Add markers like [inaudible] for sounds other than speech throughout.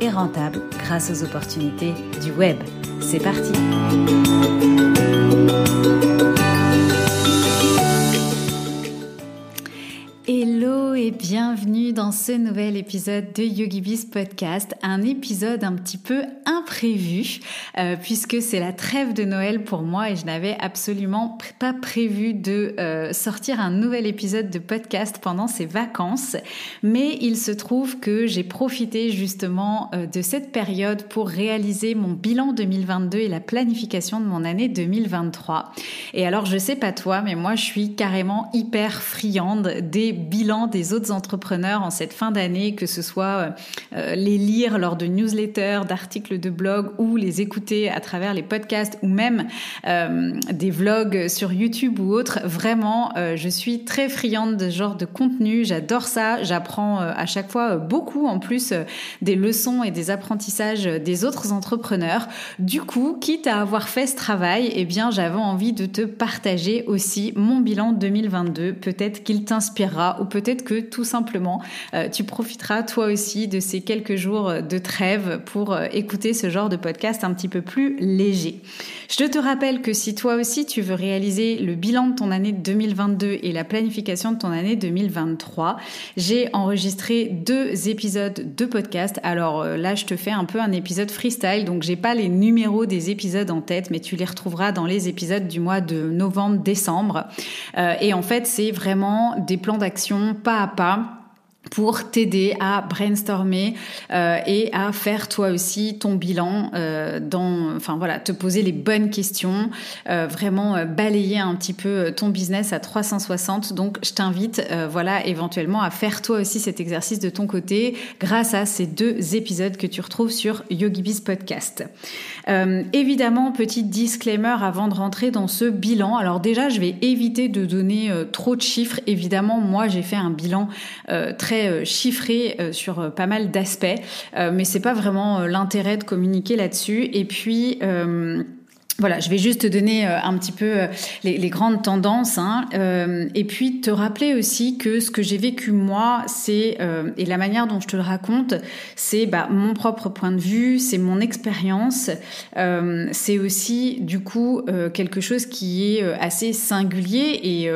et rentable grâce aux opportunités du web. C'est parti bienvenue dans ce nouvel épisode de YogiBiz Podcast, un épisode un petit peu imprévu euh, puisque c'est la trêve de Noël pour moi et je n'avais absolument pas prévu de euh, sortir un nouvel épisode de podcast pendant ces vacances, mais il se trouve que j'ai profité justement euh, de cette période pour réaliser mon bilan 2022 et la planification de mon année 2023. Et alors je sais pas toi, mais moi je suis carrément hyper friande des bilan des autres entrepreneurs en cette fin d'année, que ce soit euh, euh, les lire lors de newsletters, d'articles de blog ou les écouter à travers les podcasts ou même euh, des vlogs sur YouTube ou autres. Vraiment, je suis très friande de ce genre de contenu. J'adore ça. J'apprends à chaque fois beaucoup en plus des leçons et des apprentissages des autres entrepreneurs. Du coup, quitte à avoir fait ce travail, eh bien, j'avais envie de te partager aussi mon bilan 2022. Peut-être qu'il t'inspirera ou peut-être que tout simplement euh, tu profiteras toi aussi de ces quelques jours de trêve pour euh, écouter ce genre de podcast un petit peu plus léger. Je te rappelle que si toi aussi tu veux réaliser le bilan de ton année 2022 et la planification de ton année 2023, j'ai enregistré deux épisodes de podcast. Alors euh, là, je te fais un peu un épisode freestyle, donc j'ai pas les numéros des épisodes en tête, mais tu les retrouveras dans les épisodes du mois de novembre-décembre. et en fait, c'est vraiment des plans d'action pas à pas pour t'aider à brainstormer euh, et à faire toi aussi ton bilan euh, dans te poser les bonnes questions euh, vraiment balayer un petit peu ton business à 360 donc je t'invite voilà éventuellement à faire toi aussi cet exercice de ton côté grâce à ces deux épisodes que tu retrouves sur YogiBiz podcast. Évidemment petit disclaimer avant de rentrer dans ce bilan. Alors déjà je vais éviter de donner trop de chiffres. Évidemment moi j'ai fait un bilan très euh, chiffré euh, sur euh, pas mal d'aspects, mais c'est pas vraiment l'intérêt de communiquer là-dessus. Et puis voilà, je vais juste te donner un petit peu les, grandes tendances hein, et puis te rappeler aussi que ce que j'ai vécu moi, c'est et la manière dont je te le raconte, c'est bah, mon propre point de vue, c'est mon expérience, c'est aussi du coup quelque chose qui est assez singulier et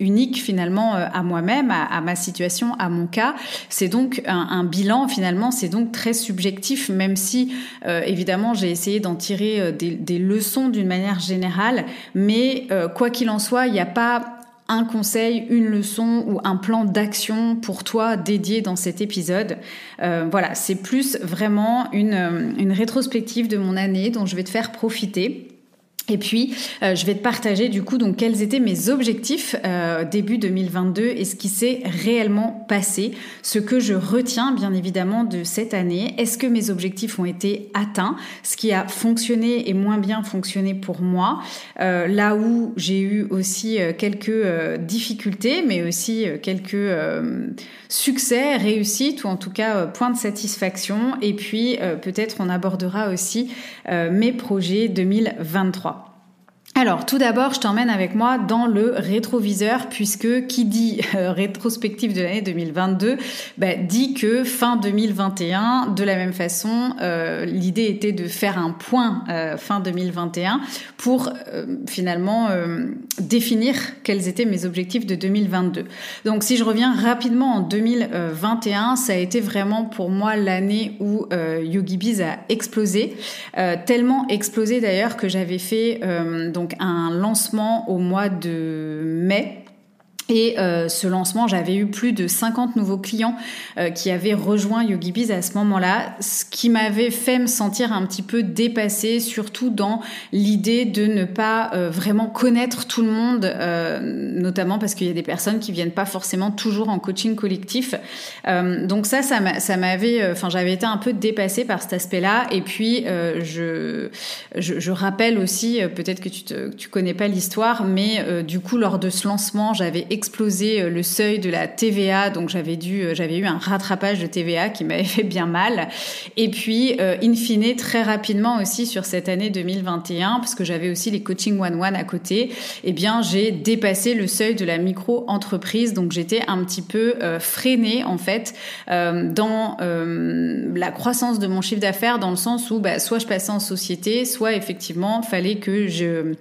unique finalement euh, à moi-même, à, ma situation, à mon cas. C'est donc un, bilan finalement, c'est donc très subjectif, même si euh, évidemment j'ai essayé d'en tirer euh, des, leçons d'une manière générale, mais quoi qu'il en soit, il n'y a pas un conseil, une leçon ou un plan d'action pour toi dédié dans cet épisode. voilà, c'est plus vraiment une, une rétrospective de mon année dont je vais te faire profiter. Et puis, euh, je vais te partager du coup donc quels étaient mes objectifs euh, début 2022 et ce qui s'est réellement passé, ce que je retiens bien évidemment de cette année. Est-ce que mes objectifs ont été atteints? Ce qui a fonctionné et moins bien fonctionné pour moi. Euh, là où j'ai eu aussi quelques difficultés, mais aussi quelques succès, réussites ou en tout cas points de satisfaction. Et puis peut-être on abordera aussi mes projets 2023. Alors, tout d'abord, je t'emmène avec moi dans le rétroviseur, puisque qui dit euh, rétrospective de l'année 2022, bah, dit que fin 2021, de la même façon, euh, l'idée était de faire un point euh, fin 2021 pour finalement définir quels étaient mes objectifs de 2022. Donc, si je reviens rapidement en 2021, ça a été vraiment pour moi l'année où YogiBiz a explosé, tellement explosé d'ailleurs que j'avais fait donc un lancement au mois de mai Et euh, ce lancement, j'avais eu plus de 50 nouveaux clients euh, qui avaient rejoint YogiBiz à ce moment-là, ce qui m'avait fait me sentir un petit peu dépassée, surtout dans l'idée de ne pas euh, vraiment connaître tout le monde, notamment parce qu'il y a des personnes qui viennent pas forcément toujours en coaching collectif. donc ça, ça m'avait, enfin, j'avais été un peu dépassée par cet aspect-là. Et puis, je, rappelle aussi, peut-être que tu, te, tu connais pas l'histoire, mais du coup, lors de ce lancement, j'avais explosé euh, le seuil de la TVA, donc j'avais dû, euh, j'avais eu un rattrapage de TVA qui m'avait fait bien mal. Et puis, euh, in fine, très rapidement aussi sur cette année 2021, parce que j'avais aussi les coaching one-one à côté, eh bien, j'ai dépassé le seuil de la micro-entreprise, donc j'étais un petit peu freinée en fait dans la croissance de mon chiffre d'affaires, dans le sens où bah, soit je passais en société, soit effectivement fallait que je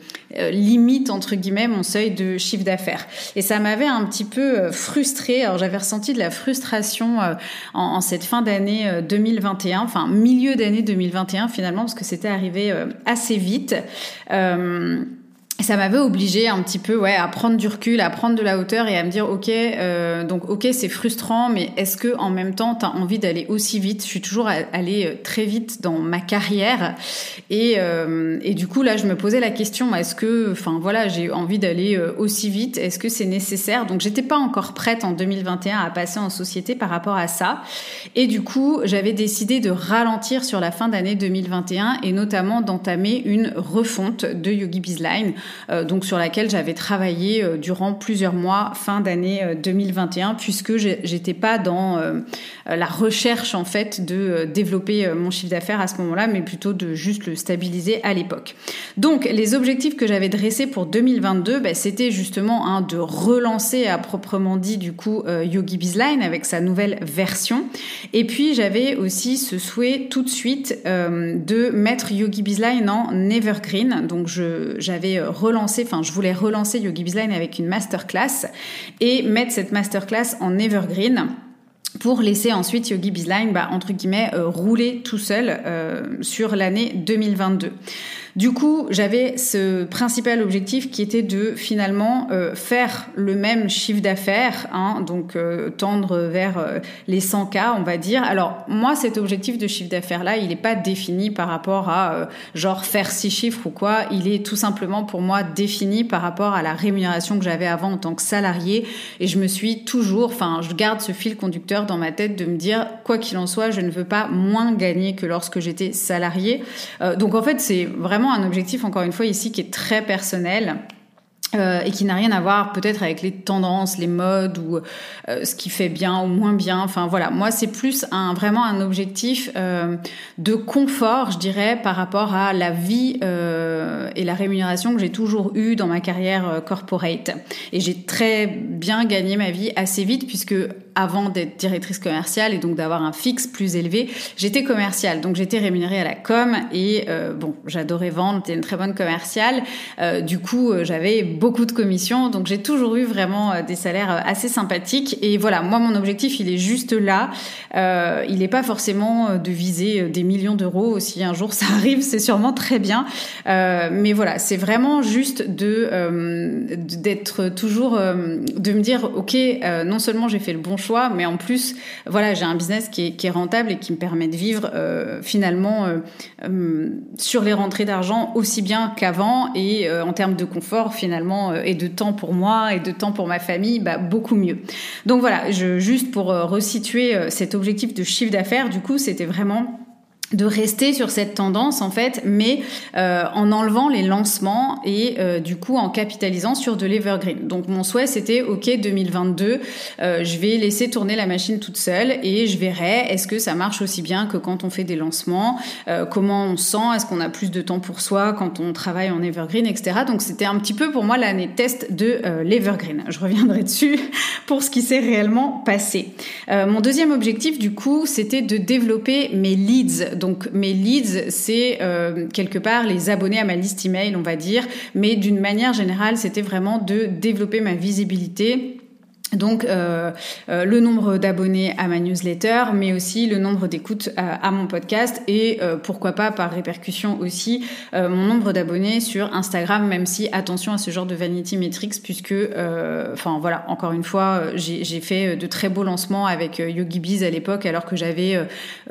limite entre guillemets mon seuil de chiffre d'affaires. Et ça m'a m'avait un petit peu euh, frustrée. Alors j'avais ressenti de la frustration euh, en, cette fin d'année 2021, euh, enfin milieu d'année 2021 finalement, parce que c'était arrivé assez vite ça m'avait obligé un petit peu ouais à prendre du recul, à prendre de la hauteur et à me dire ok euh, donc ok c'est frustrant mais est-ce que en même temps tu as envie d'aller aussi vite? Je suis toujours allée euh, très vite dans ma carrière. Et euh, et du coup là je me posais la question est-ce que enfin voilà j'ai envie d'aller euh, aussi vite? Est-ce que c'est nécessaire? Donc j'étais pas encore prête en 2021 à passer en société par rapport à ça. Et du coup j'avais décidé de ralentir sur la fin d'année 2021 et notamment d'entamer une refonte de Yogi Bizline donc sur laquelle j'avais travaillé euh, durant plusieurs mois fin d'année 2021 euh, puisque j'étais pas dans la recherche en fait de développer mon chiffre d'affaires à ce moment-là mais plutôt de juste le stabiliser à l'époque. Donc les objectifs que j'avais dressés pour 2022 bah, c'était justement hein, de relancer à proprement dit du coup Yogi Bizline avec sa nouvelle version et puis j'avais aussi ce souhait tout de suite de mettre Yogi Bizline en evergreen donc j'avais relancer, enfin je voulais relancer Yogi Bizline avec une masterclass et mettre cette masterclass en evergreen pour laisser ensuite Yogi Bizline, bah, entre guillemets, euh, rouler tout seul euh, sur l'année 2022. Du coup, j'avais ce principal objectif qui était de finalement euh, faire le même chiffre d'affaires, hein, donc euh, tendre vers euh, les 100K, on va dire. Alors moi, cet objectif de chiffre d'affaires-là, il n'est pas défini par rapport à genre faire six chiffres ou quoi. Il est tout simplement pour moi défini par rapport à la rémunération que j'avais avant en tant que salarié. Et je me suis toujours, enfin, je garde ce fil conducteur dans ma tête de me dire, quoi qu'il en soit, je ne veux pas moins gagner que lorsque j'étais salarié. donc en fait, c'est vraiment un objectif, encore une fois, ici qui est très personnel. Euh, et qui n'a rien à voir peut-être avec les tendances, les modes ou euh, ce qui fait bien ou moins bien. Enfin voilà, moi c'est plus un vraiment un objectif euh, de confort, je dirais, par rapport à la vie et la rémunération que j'ai toujours eue dans ma carrière corporate. Et j'ai très bien gagné ma vie assez vite puisque avant d'être directrice commerciale et donc d'avoir un fixe plus élevé, j'étais commerciale. Donc j'étais rémunérée à la com et bon, j'adorais vendre, j'étais une très bonne commerciale. du coup, j'avais beaucoup de commissions, donc j'ai toujours eu vraiment euh, des salaires euh, assez sympathiques. Et voilà, moi mon objectif il est juste là. Euh, il n'est pas forcément de viser des millions d'euros. Si un jour ça [laughs] arrive, c'est sûrement très bien. mais voilà, c'est vraiment juste de d'être toujours de me dire ok, non seulement j'ai fait le bon choix, mais en plus voilà j'ai un business qui est, qui est, rentable et qui me permet de vivre finalement sur les rentrées d'argent aussi bien qu'avant et en termes de confort finalement euh, et de temps pour moi et de temps pour ma famille, bah, beaucoup mieux. Donc voilà, juste pour euh, resituer euh, cet objectif de chiffre d'affaires, du coup, c'était vraiment de rester sur cette tendance en fait, mais euh, en enlevant les lancements et euh, du coup en capitalisant sur de l'evergreen. Donc mon souhait c'était ok 2022, euh, je vais laisser tourner la machine toute seule et je verrai est-ce que ça marche aussi bien que quand on fait des lancements, comment on sent, est-ce qu'on a plus de temps pour soi quand on travaille en evergreen, etc. Donc c'était un petit peu pour moi l'année test de l'evergreen. Je reviendrai [laughs] dessus pour ce qui s'est réellement passé. mon deuxième objectif du coup c'était de développer mes leads donc mes leads, c'est euh, quelque part les abonnés à ma liste email, on va dire, mais d'une manière générale, c'était vraiment de développer ma visibilité donc euh, euh, le nombre d'abonnés à ma newsletter, mais aussi le nombre d'écoutes à, mon podcast et euh, pourquoi pas par répercussion aussi mon nombre d'abonnés sur Instagram, même si attention à ce genre de vanity metrics puisque, enfin voilà, encore une fois, j'ai fait de très beaux lancements avec YogiBiz à l'époque alors que j'avais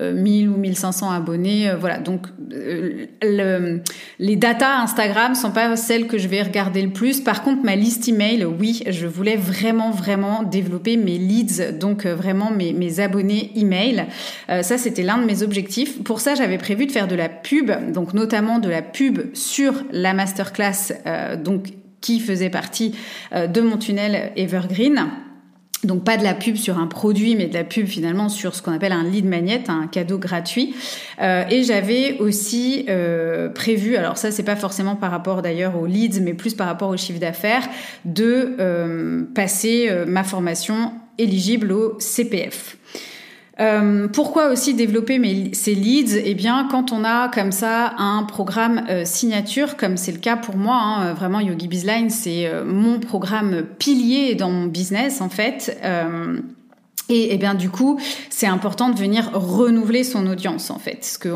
1000 ou 1500 abonnés. voilà, donc le, les datas Instagram sont pas celles que je vais regarder le plus. Par contre, ma liste email, oui, je voulais vraiment vraiment développer mes leads, donc euh, vraiment mes, abonnés email. Euh, ça, c'était l'un de mes objectifs. Pour ça, j'avais prévu de faire de la pub, donc notamment de la pub sur la masterclass, euh, donc qui faisait partie de mon tunnel Evergreen. Donc pas de la pub sur un produit, mais de la pub finalement sur ce qu'on appelle un lead magnet, un cadeau gratuit. Euh, et j'avais aussi euh, prévu, alors ça c'est pas forcément par rapport d'ailleurs aux leads, mais plus par rapport au chiffre d'affaires, de euh, passer ma formation éligible au CPF. Euh, pourquoi aussi développer mes, ces leads? Eh bien, quand on a comme ça un programme euh, signature, comme c'est le cas pour moi, hein, vraiment Yogi Bizline, c'est euh, mon programme pilier dans mon business en fait. Et, et, bien du coup, c'est important de venir renouveler son audience en fait, parce que,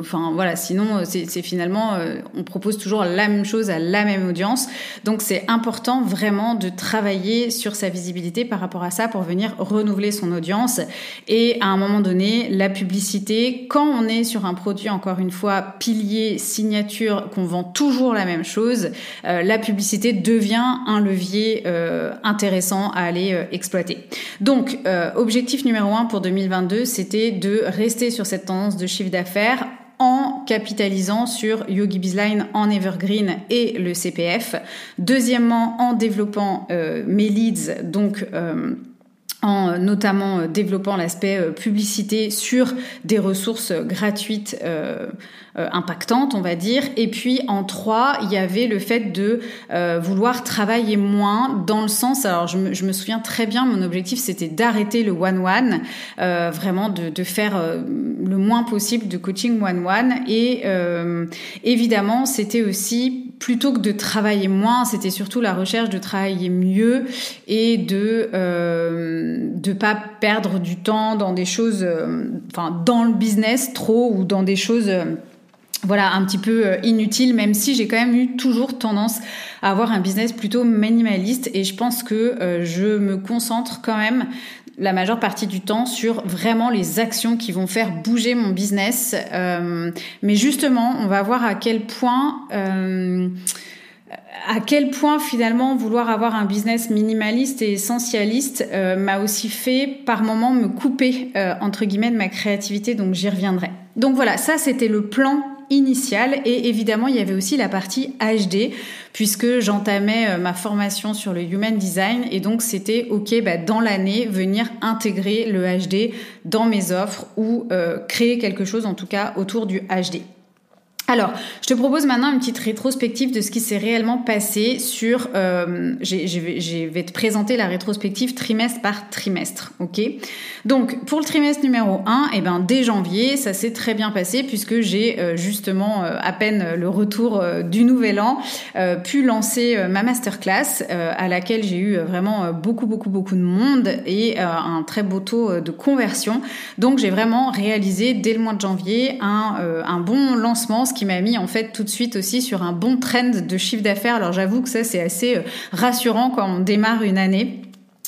enfin voilà, sinon c'est finalement, euh, on propose toujours la même chose à la même audience. Donc c'est important vraiment de travailler sur sa visibilité par rapport à ça pour venir renouveler son audience. Et à un moment donné, la publicité, quand on est sur un produit encore une fois pilier, signature, qu'on vend toujours la même chose, euh, la publicité devient un levier euh, intéressant à aller exploiter. Donc objectif numéro un pour 2022, c'était de rester sur cette tendance de chiffre d'affaires en capitalisant sur Yogi Bizline en Evergreen et le CPF. Deuxièmement, en développant euh, mes leads, donc euh, en notamment développant l'aspect euh, publicité sur des ressources gratuites euh, impactante, on va dire. Et puis en trois, il y avait le fait de euh, vouloir travailler moins dans le sens, alors je me, souviens très bien, mon objectif c'était d'arrêter le one-one, euh, vraiment de, faire le moins possible de coaching one-one. Et évidemment, c'était aussi plutôt que de travailler moins, c'était surtout la recherche de travailler mieux et de euh, de pas perdre du temps dans des choses, enfin dans le business trop ou dans des choses voilà, un petit peu euh, inutile, même si j'ai quand même eu toujours tendance à avoir un business plutôt minimaliste et je pense que euh, je me concentre quand même la majeure partie du temps sur vraiment les actions qui vont faire bouger mon business. Euh, mais justement, on va voir à quel point... à quel point finalement vouloir avoir un business minimaliste et essentialiste m'a aussi fait par moments me couper entre guillemets de ma créativité, donc j'y reviendrai. Donc voilà, ça c'était le plan initiale et évidemment il y avait aussi la partie HD puisque j'entamais euh, ma formation sur le human design et donc c'était ok bah, dans l'année venir intégrer le HD dans mes offres ou euh, créer quelque chose en tout cas autour du HD. Alors, je te propose maintenant une petite rétrospective de ce qui s'est réellement passé sur. Euh, je vais te présenter la rétrospective trimestre par trimestre, ok? Donc, pour le trimestre numéro 1, eh ben, dès janvier, ça s'est très bien passé puisque j'ai euh, justement euh, à peine le retour euh, du nouvel an pu lancer ma masterclass à laquelle j'ai eu vraiment beaucoup, beaucoup, beaucoup de monde et un très beau taux de conversion. Donc, j'ai vraiment réalisé dès le mois de janvier un, un bon lancement, qui m'a mis en fait tout de suite aussi sur un bon trend de chiffre d'affaires. Alors j'avoue que ça c'est assez euh, rassurant quand on démarre une année.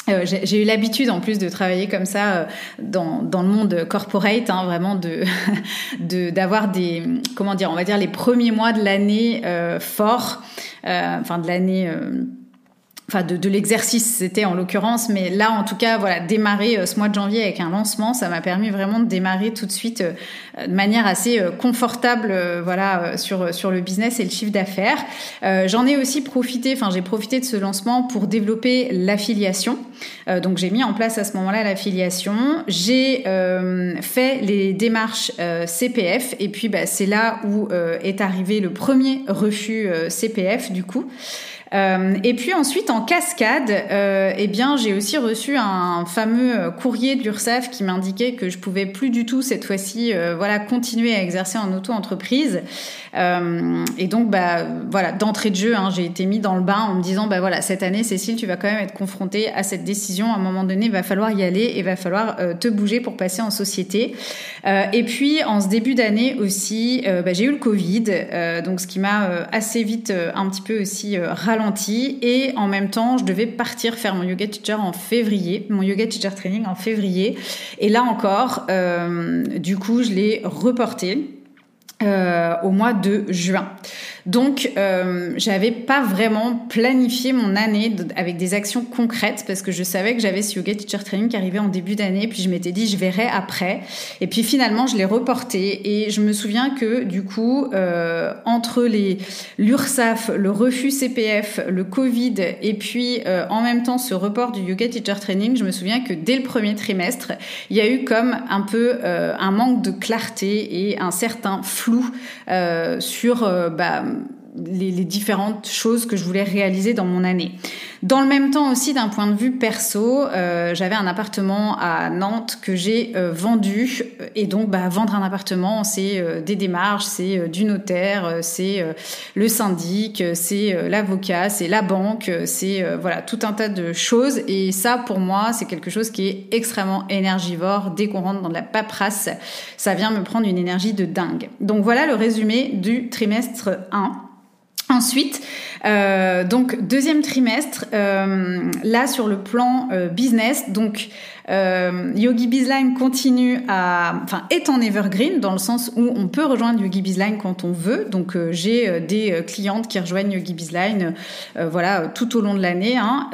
Euh, j'ai eu l'habitude en plus de travailler comme ça euh, dans, dans le monde corporate, hein, vraiment de [laughs] d'avoir des comment dire, on va dire les premiers mois de l'année forts, enfin de l'année enfin de, de l'exercice c'était en l'occurrence mais là en tout cas voilà démarrer euh, ce mois de janvier avec un lancement ça m'a permis vraiment de démarrer tout de suite euh, de manière assez euh, confortable voilà sur sur le business et le chiffre d'affaires. J'en ai aussi profité enfin j'ai profité de ce lancement pour développer l'affiliation. Donc j'ai mis en place à ce moment-là l'affiliation. J'ai fait les démarches CPF et puis bah, c'est là où est arrivé le premier refus CPF du coup euh, et puis ensuite, en cascade, euh, eh bien, j'ai aussi reçu un fameux courrier de l'URSSAF qui m'indiquait que je pouvais plus du tout cette fois-ci, euh, voilà, continuer à exercer en auto-entreprise. Et donc, bah, voilà, d'entrée de jeu, hein, j'ai été mis dans le bain en me disant, bah voilà, cette année, Cécile, tu vas quand même être confrontée à cette décision. À un moment donné, il va falloir y aller et il va falloir te bouger pour passer en société. et puis, en ce début d'année aussi, bah, j'ai eu le Covid, donc ce qui m'a assez vite un petit peu aussi ralenti. Et en même temps, je devais partir faire mon yoga teacher en février, mon yoga teacher training en février. Et là encore, du coup, je l'ai reporté. au mois de juin. Donc, euh, j'avais pas vraiment planifié mon année avec des actions concrètes parce que je savais que j'avais ce yoga teacher training qui arrivait en début d'année. Puis je m'étais dit, je verrai après. Et puis finalement, je l'ai reporté. Et je me souviens que du coup, euh, entre les l'URSAF, le refus CPF, le Covid et puis euh, en même temps ce report du yoga teacher training, je me souviens que dès le premier trimestre, il y a eu comme un peu euh, un manque de clarté et un certain flou euh, sur bah, les, les, différentes choses que je voulais réaliser dans mon année. Dans le même temps aussi, d'un point de vue perso, euh, j'avais un appartement à Nantes que j'ai euh, vendu. Et donc, bah, vendre un appartement, c'est euh, des démarches, c'est euh, du notaire, c'est le syndic, c'est l'avocat, c'est la banque, c'est voilà tout un tas de choses. Et ça, pour moi, c'est quelque chose qui est extrêmement énergivore. Dès qu'on rentre dans de la paperasse, ça vient me prendre une énergie de dingue. Donc voilà le résumé du trimestre 1. Ensuite, euh, donc deuxième trimestre, euh, là sur le plan euh, business, donc euh, Yogi Bizline continue à, enfin, est en evergreen dans le sens où on peut rejoindre Yogi Bizline quand on veut. Donc, euh, j'ai euh, des euh, clientes qui rejoignent Yogi Bizline, voilà, tout au long de l'année. Hein.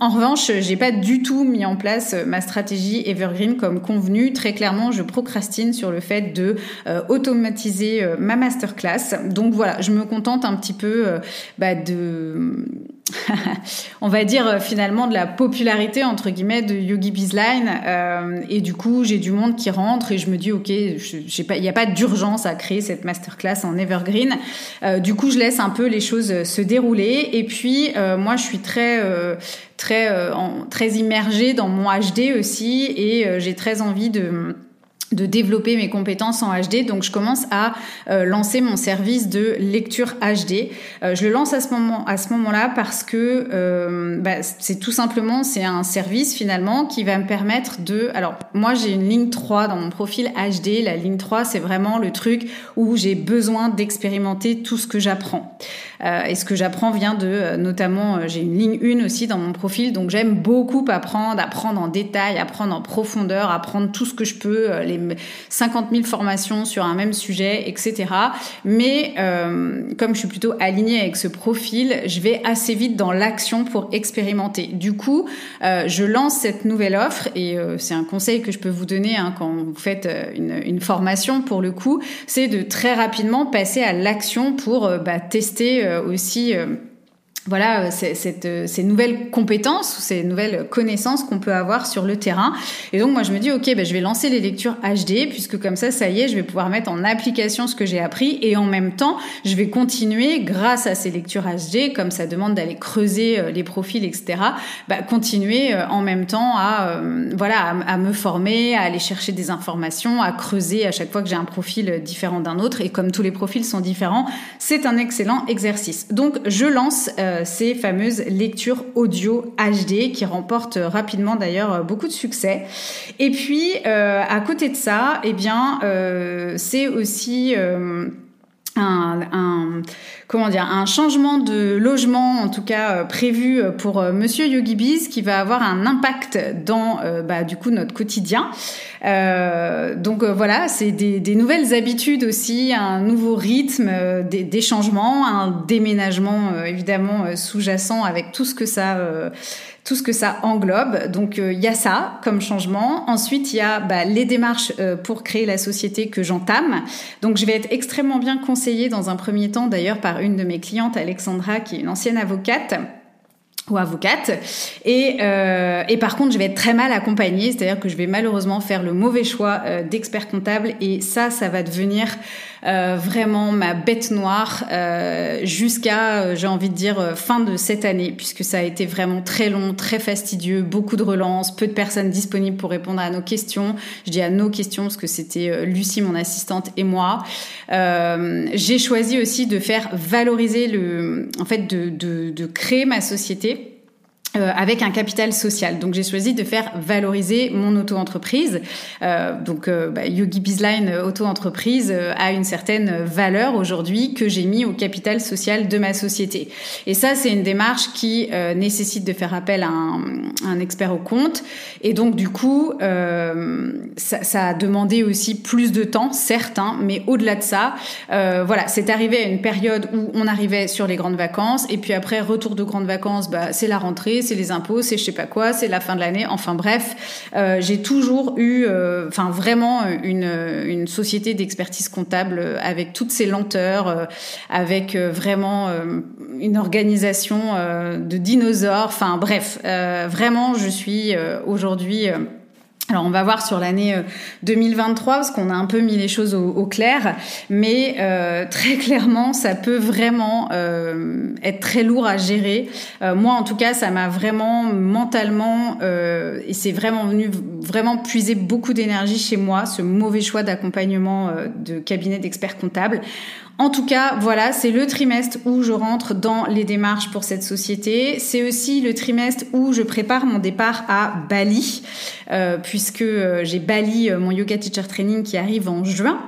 en revanche, j'ai pas du tout mis en place ma stratégie evergreen comme convenu. Très clairement, je procrastine sur le fait de automatiser ma masterclass. Donc voilà, je me contente un petit peu bah, de on va dire euh, finalement de la popularité entre guillemets de Yogi Bizline euh, et du coup j'ai du monde qui rentre et je me dis ok il n'y a pas d'urgence à créer cette masterclass en evergreen. Euh, du coup je laisse un peu les choses se dérouler. Et puis moi je suis très très très immergée dans mon HD aussi. Et j'ai très envie de de développer mes compétences en HD. Donc, je commence à euh, lancer mon service de lecture HD. Euh, je le lance à ce moment, à ce moment-là parce que euh, bah, c'est tout simplement c'est un service finalement qui va me permettre de. Alors, moi, j'ai une ligne 3 dans mon profil HD. La ligne 3, c'est vraiment le truc où j'ai besoin d'expérimenter tout ce que j'apprends. et ce que j'apprends vient de, notamment, j'ai une ligne 1 aussi dans mon profil. Donc, j'aime beaucoup apprendre, apprendre en détail, apprendre en profondeur, apprendre tout ce que je peux, 50 000 formations sur un même sujet, etc. Mais euh, comme je suis plutôt alignée avec ce profil, je vais assez vite dans l'action pour expérimenter. Du coup, euh, je lance cette nouvelle offre et euh, c'est un conseil que je peux vous donner hein, quand vous faites une, formation pour le coup, c'est de très rapidement passer à l'action pour bah, tester aussi voilà euh, cette, euh, ces nouvelles compétences ou ces nouvelles connaissances qu'on peut avoir sur le terrain. Et donc moi je me dis ok ben je vais lancer les lectures HD puisque comme ça ça y est je vais pouvoir mettre en application ce que j'ai appris et en même temps je vais continuer grâce à ces lectures HD comme ça demande d'aller creuser euh, les profils etc. Bah, continuer en même temps à voilà à, à, me former, à aller chercher des informations, à creuser à chaque fois que j'ai un profil différent d'un autre et comme tous les profils sont différents c'est un excellent exercice. Donc je lance euh, ces fameuses lectures audio HD qui remportent rapidement d'ailleurs beaucoup de succès. Et puis euh, à côté de ça, eh bien euh, c'est aussi un, un, comment dire un changement de logement en tout cas prévu pour Monsieur Yogi Biz qui va avoir un impact dans bah, du coup notre quotidien. Euh, donc voilà, c'est des, des, nouvelles habitudes aussi, un nouveau rythme, des, des changements, un déménagement évidemment sous-jacent avec tout ce que ça tout ce que ça englobe. Donc il y a ça comme changement. Ensuite, il y a bah, les démarches pour créer la société que j'entame. Donc je vais être extrêmement bien conseillée dans un premier temps d'ailleurs par une de mes clientes, Alexandra, qui est une ancienne avocate ou avocate. Et, euh, et par contre, je vais être très mal accompagnée, c'est-à-dire que je vais malheureusement faire le mauvais choix euh, d'expert comptable et ça, ça va devenir euh, vraiment ma bête noire euh, jusqu'à, euh, j'ai envie de dire, fin de cette année, puisque ça a été vraiment très long, très fastidieux, beaucoup de relances, peu de personnes disponibles pour répondre à nos questions. Je dis à nos questions parce que c'était Lucie, mon assistante, et moi. j'ai choisi aussi de faire valoriser le, en fait, de, de, de créer ma société euh, avec un capital social. Donc j'ai choisi de faire valoriser mon auto-entreprise. Euh, donc euh, bah, Yogi Bizline auto-entreprise a une certaine valeur aujourd'hui que j'ai mis au capital social de ma société. Et ça c'est une démarche qui nécessite de faire appel à un, un, expert au compte. Et donc du coup ça, ça, a demandé aussi plus de temps, certes, hein, mais au-delà de ça, voilà, c'est arrivé à une période où on arrivait sur les grandes vacances et puis après retour de grandes vacances, bah, c'est la rentrée c'est les impôts, c'est je sais pas quoi, c'est la fin de l'année. Enfin bref, euh, j'ai toujours eu, euh, enfin vraiment une, une société d'expertise comptable avec toutes ses lenteurs, euh, avec vraiment une organisation de dinosaures. Enfin bref, vraiment je suis aujourd'hui alors on va voir sur l'année 2023 euh, parce qu'on a un peu mis les choses au, clair, mais euh, très [laughs] clairement ça peut vraiment euh, être très lourd à gérer. moi en tout cas ça m'a vraiment mentalement et c'est vraiment venu vraiment puiser beaucoup d'énergie chez moi ce mauvais choix d'accompagnement de cabinet d'experts comptables. En tout cas, voilà, c'est le trimestre où je rentre dans les démarches pour cette société. C'est aussi le trimestre où je prépare mon départ à Bali, euh, puisque euh, j'ai Bali, euh, mon yoga teacher training qui arrive en juin.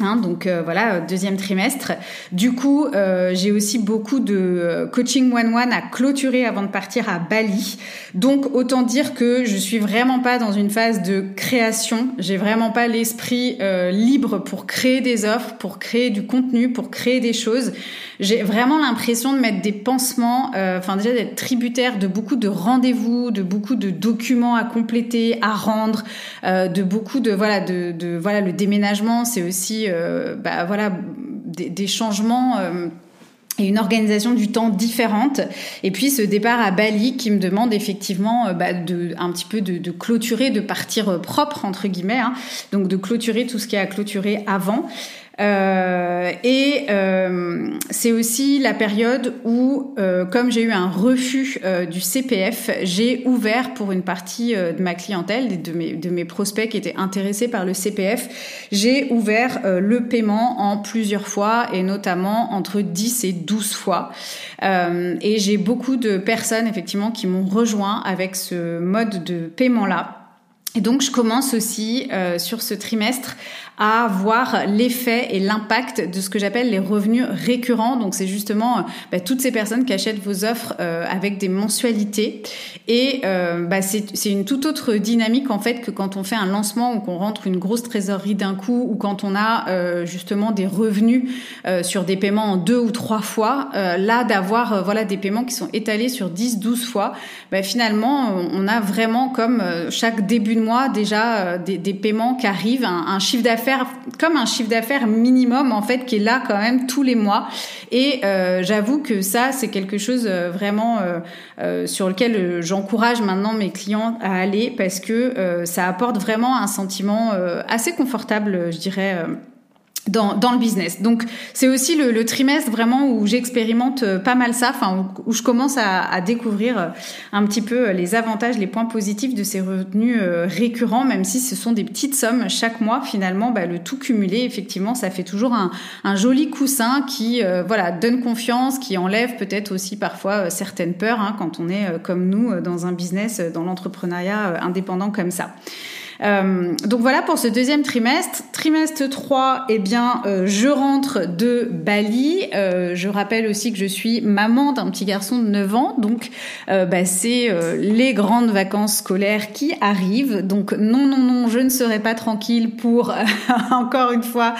Hein, donc euh, voilà, deuxième trimestre. Du coup, euh, j'ai aussi beaucoup de euh, coaching one-one à clôturer avant de partir à Bali. Donc autant dire que je suis vraiment pas dans une phase de création. J'ai vraiment pas l'esprit libre pour créer des offres, pour créer du contenu, pour créer des choses. J'ai vraiment l'impression de mettre des pansements, enfin déjà d'être tributaire de beaucoup de rendez-vous, de beaucoup de documents à compléter, à rendre, de beaucoup de voilà de, de voilà le déménagement, c'est aussi euh, bah, voilà, des, changements euh, et une organisation du temps différente. Et puis ce départ à Bali qui me demande effectivement euh, bah, de, un petit peu de, clôturer, de partir propre entre guillemets, hein. donc de clôturer tout ce qui a à clôturer avant. Euh, et euh, c'est aussi la période où, euh, comme j'ai eu un refus euh, du CPF, j'ai ouvert pour une partie euh, de ma clientèle, de mes, de mes prospects qui étaient intéressés par le CPF, j'ai ouvert le paiement en plusieurs fois et notamment entre 10 et 12 fois. et j'ai beaucoup de personnes effectivement qui m'ont rejoint avec ce mode de paiement-là. Et donc je commence aussi euh, sur ce trimestre à voir l'effet et l'impact de ce que j'appelle les revenus récurrents. Donc c'est justement euh, bah, toutes ces personnes qui achètent vos offres euh, avec des mensualités. Et bah, c'est une toute autre dynamique en fait que quand on fait un lancement ou qu'on rentre une grosse trésorerie d'un coup ou quand on a justement des revenus sur des paiements en deux ou trois fois. là d'avoir voilà des paiements qui sont étalés sur 10, 12 fois, bah, finalement on a vraiment comme chaque début de mois déjà euh, des, paiements qui arrivent, un, chiffre d'affaires comme un chiffre d'affaires minimum en fait qui est là quand même tous les mois. Et euh, j'avoue que ça c'est quelque chose euh, vraiment sur lequel j'encourage maintenant mes clients à aller parce que ça apporte vraiment un sentiment assez confortable, je dirais dans, dans, le business. Donc c'est aussi le, le, trimestre vraiment où j'expérimente euh, pas mal ça, enfin où, je commence à, à, découvrir euh, un petit peu euh, les avantages, les points positifs de ces revenus récurrents, même si ce sont des petites sommes chaque mois. Finalement, bah, le tout cumulé, effectivement, ça fait toujours un, un joli coussin qui voilà donne confiance, qui enlève peut-être aussi parfois certaines peurs hein, quand on est comme nous dans un business, dans l'entrepreneuriat indépendant comme ça. Euh, donc voilà pour ce deuxième trimestre. Trimestre 3, eh bien, euh, je rentre de Bali. Euh, je rappelle aussi que je suis maman d'un petit garçon de 9 ans. Donc, bah, c'est les grandes vacances scolaires qui arrivent. Donc, non, non, non, je ne serai pas tranquille pour, [laughs] encore une fois,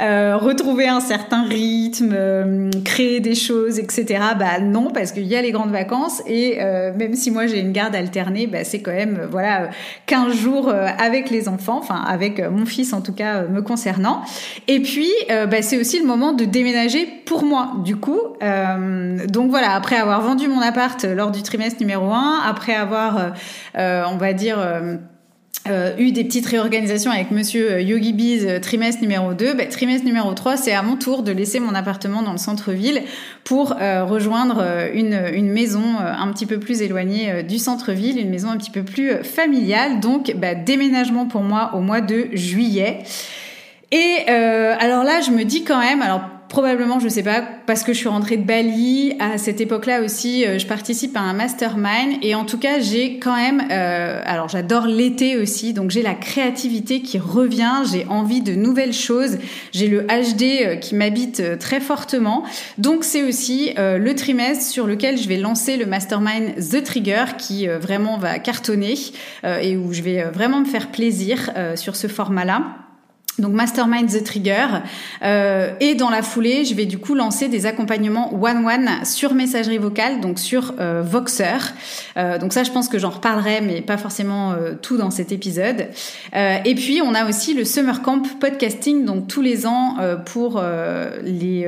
retrouver un certain rythme, créer des choses, etc. Bah non, parce qu'il y a les grandes vacances. Et même si moi, j'ai une garde alternée, bah, c'est quand même, voilà, 15 jours avec les enfants, enfin avec euh, mon fils en tout cas euh, me concernant. Et puis euh, bah, c'est aussi le moment de déménager pour moi du coup. donc voilà, après avoir vendu mon appart lors du trimestre numéro 1, après avoir on va dire euh, eu des petites réorganisations avec monsieur Yogi Bees trimestre numéro 2, bah, trimestre numéro 3, c'est à mon tour de laisser mon appartement dans le centre-ville pour rejoindre une, une maison un petit peu plus éloignée du centre-ville, une maison un petit peu plus familiale. Donc bah, déménagement pour moi au mois de juillet. Et euh, alors là, je me dis quand même, alors probablement, je sais pas, parce que je suis rentrée de Bali à cette époque-là aussi, je participe à un mastermind et en tout cas j'ai quand même, alors j'adore l'été aussi, donc j'ai la créativité qui revient, j'ai envie de nouvelles choses, j'ai le HD qui m'habite très fortement, donc c'est aussi le trimestre sur lequel je vais lancer le mastermind The Trigger qui vraiment va cartonner et où je vais vraiment me faire plaisir sur ce format-là. Donc Mastermind the Trigger euh, et dans la foulée, je vais du coup lancer des accompagnements one-one sur messagerie vocale, donc sur euh, Voxer. Euh, donc ça, je pense que j'en reparlerai, mais pas forcément euh, tout dans cet épisode. Euh, et puis on a aussi le Summer Camp Podcasting, donc tous les ans pour les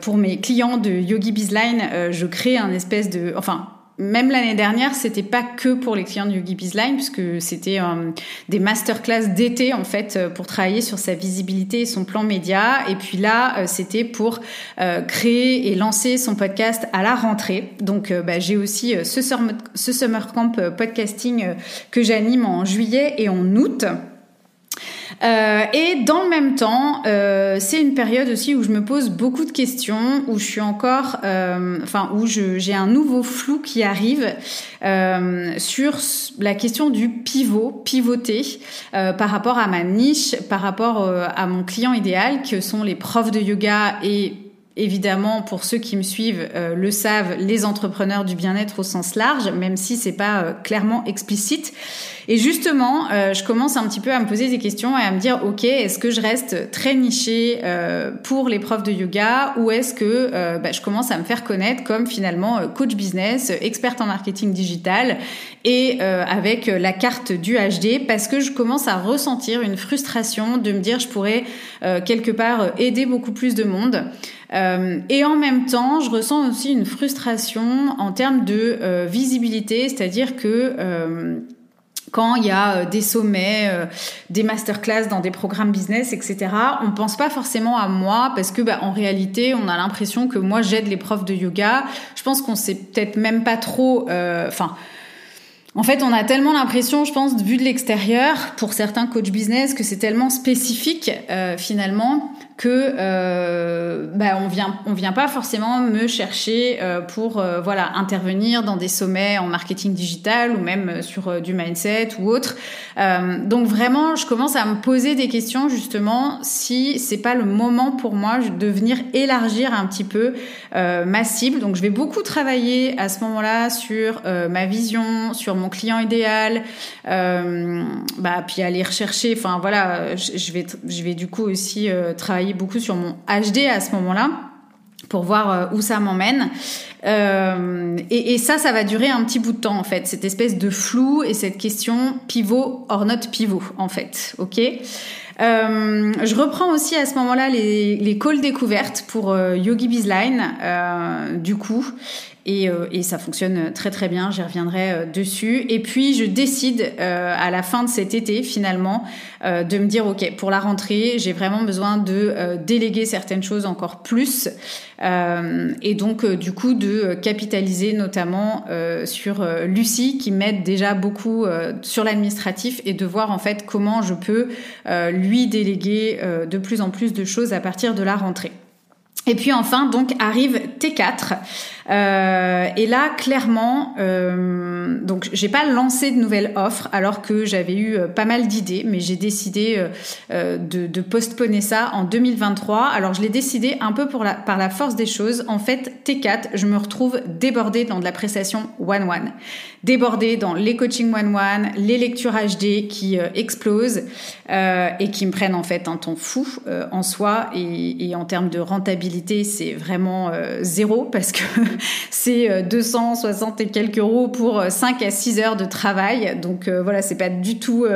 pour mes clients de Yogi Bizline, je crée un espèce de, enfin même l'année dernière, c'était pas que pour les clients de Yogi Bizline, puisque c'était euh, des masterclass d'été en fait euh, pour travailler sur sa visibilité et son plan média. Et puis là, euh, c'était pour créer et lancer son podcast à la rentrée. Donc, bah, j'ai aussi ce, ce summer camp podcasting que j'anime en juillet et en août. Euh, et dans le même temps, euh, c'est une période aussi où je me pose beaucoup de questions, où je suis encore, euh, enfin où j'ai un nouveau flou qui arrive sur la question du pivot, pivoter par rapport à ma niche, par rapport à mon client idéal, que sont les profs de yoga et évidemment, pour ceux qui me suivent euh, le savent, les entrepreneurs du bien-être au sens large, même si c'est pas euh, clairement explicite. Et justement, euh, je commence un petit peu à me poser des questions et à me dire, ok, est-ce que je reste très nichée pour les profs de yoga ou est-ce que bah, je commence à me faire connaître comme finalement coach business, experte en marketing digital et avec la carte du HD parce que je commence à ressentir une frustration de me dire, je pourrais quelque part aider beaucoup plus de monde. Euh, et en même temps, je ressens aussi une frustration en termes de euh, visibilité, c'est-à-dire que euh, quand il y a des sommets, des masterclass dans des programmes business, etc., on pense pas forcément à moi parce que, bah, en réalité, on a l'impression que moi j'aide les profs de yoga. Je pense qu'on sait peut-être même pas trop, enfin. En fait, on a tellement l'impression, je pense, vu de l'extérieur, pour certains coachs business, que c'est tellement spécifique finalement que euh, bah, on vient on vient pas forcément me chercher euh, pour euh, voilà intervenir dans des sommets en marketing digital ou même sur du mindset ou autre. donc vraiment, je commence à me poser des questions justement si c'est pas le moment pour moi de venir élargir un petit peu ma cible. Donc je vais beaucoup travailler à ce moment-là sur ma vision, sur mon client idéal, bah puis aller rechercher. Enfin voilà, je vais je vais du coup aussi travailler beaucoup sur mon HD à ce moment-là pour voir euh, où ça m'emmène. Euh, et, ça, ça va durer un petit bout de temps en fait, cette espèce de flou et cette question pivot or not pivot en fait, ok? Euh, je reprends aussi à ce moment-là les, les calls découvertes pour Yogi Bizline, du coup, et, et, ça fonctionne très très bien, j'y reviendrai dessus. Et puis je décide à la fin de cet été finalement euh, de me dire ok pour la rentrée j'ai vraiment besoin de euh, déléguer certaines choses encore plus euh, et donc du coup de capitaliser notamment sur Lucie qui m'aide déjà beaucoup sur l'administratif et de voir en fait comment je peux lui déléguer de plus en plus de choses à partir de la rentrée. Et puis enfin, donc arrive T4. Euh, et là, clairement, euh, donc j'ai pas lancé de nouvelles offres alors que j'avais eu euh, pas mal d'idées, mais j'ai décidé euh, euh, de, de, postponer ça en 2023. Alors je l'ai décidé un peu pour la, par la force des choses. En fait, T4, je me retrouve débordée dans de la prestation one-one, débordée dans les coachings one-one, les lectures HD qui explosent et qui me prennent en fait un temps fou en soi et, et en termes de rentabilité, c'est vraiment zéro parce que c'est 260 euh, et quelques euros pour 5 euh, à 6 heures de travail. Donc euh, voilà, c'est pas du tout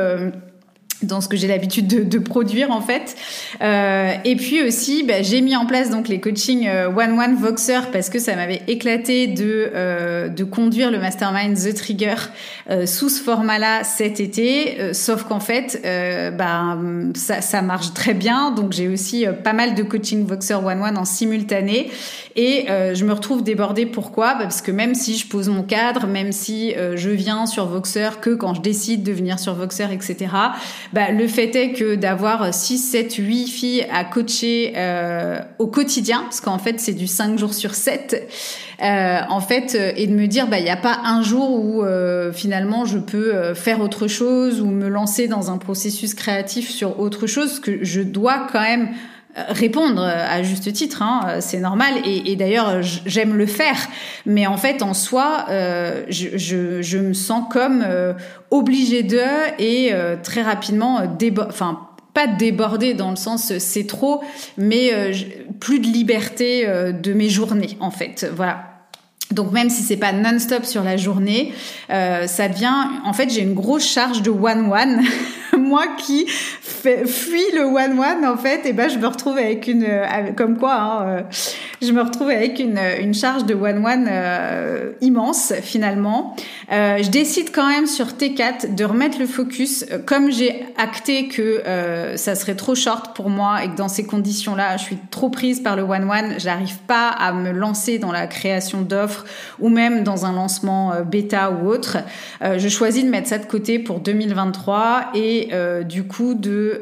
dans ce que j'ai l'habitude de, de, produire en fait. Euh, et puis aussi, bah, j'ai mis en place donc les coachings euh, one one Voxer parce que ça m'avait éclaté de euh, de conduire le mastermind The Trigger euh, sous ce format-là cet été. Euh, sauf qu'en fait, bah, ça, ça marche très bien. Donc j'ai aussi pas mal de coaching Voxer one one en simultané et je me retrouve débordée. Pourquoi? Bah, Parce que même si je pose mon cadre, même si je viens sur Voxer que quand je décide de venir sur Voxer, etc bah, le fait est que d'avoir 6, 7, 8 filles à coacher au quotidien, parce qu'en fait c'est du 5 jours sur 7, euh, en fait, euh, et de me dire, bah, il n'y a pas un jour où euh, finalement je peux faire autre chose ou me lancer dans un processus créatif sur autre chose, que je dois quand même répondre à juste titre, hein, c'est normal. Et, d'ailleurs, j'aime le faire, mais en fait, en soi, je, je, je, me sens comme obligée de et très rapidement, enfin pas déborder dans le sens c'est trop, mais plus de liberté de mes journées en fait. Voilà. Donc même si c'est pas non-stop sur la journée, euh, ça devient en fait j'ai une grosse charge de one one. [laughs] [laughs] Moi qui fuis le one one en fait, et ben je me retrouve avec une comme quoi hein, euh, je me retrouve avec une, une charge de one one euh, immense finalement. Euh, je décide quand même sur T4 de remettre le focus comme j'ai acté que ça serait trop short pour moi et que dans ces conditions-là, je suis trop prise par le one one, j'arrive pas à me lancer dans la création d'offres ou même dans un lancement euh, bêta ou autre. Euh, je choisis de mettre ça de côté pour 2023 et euh, du coup de,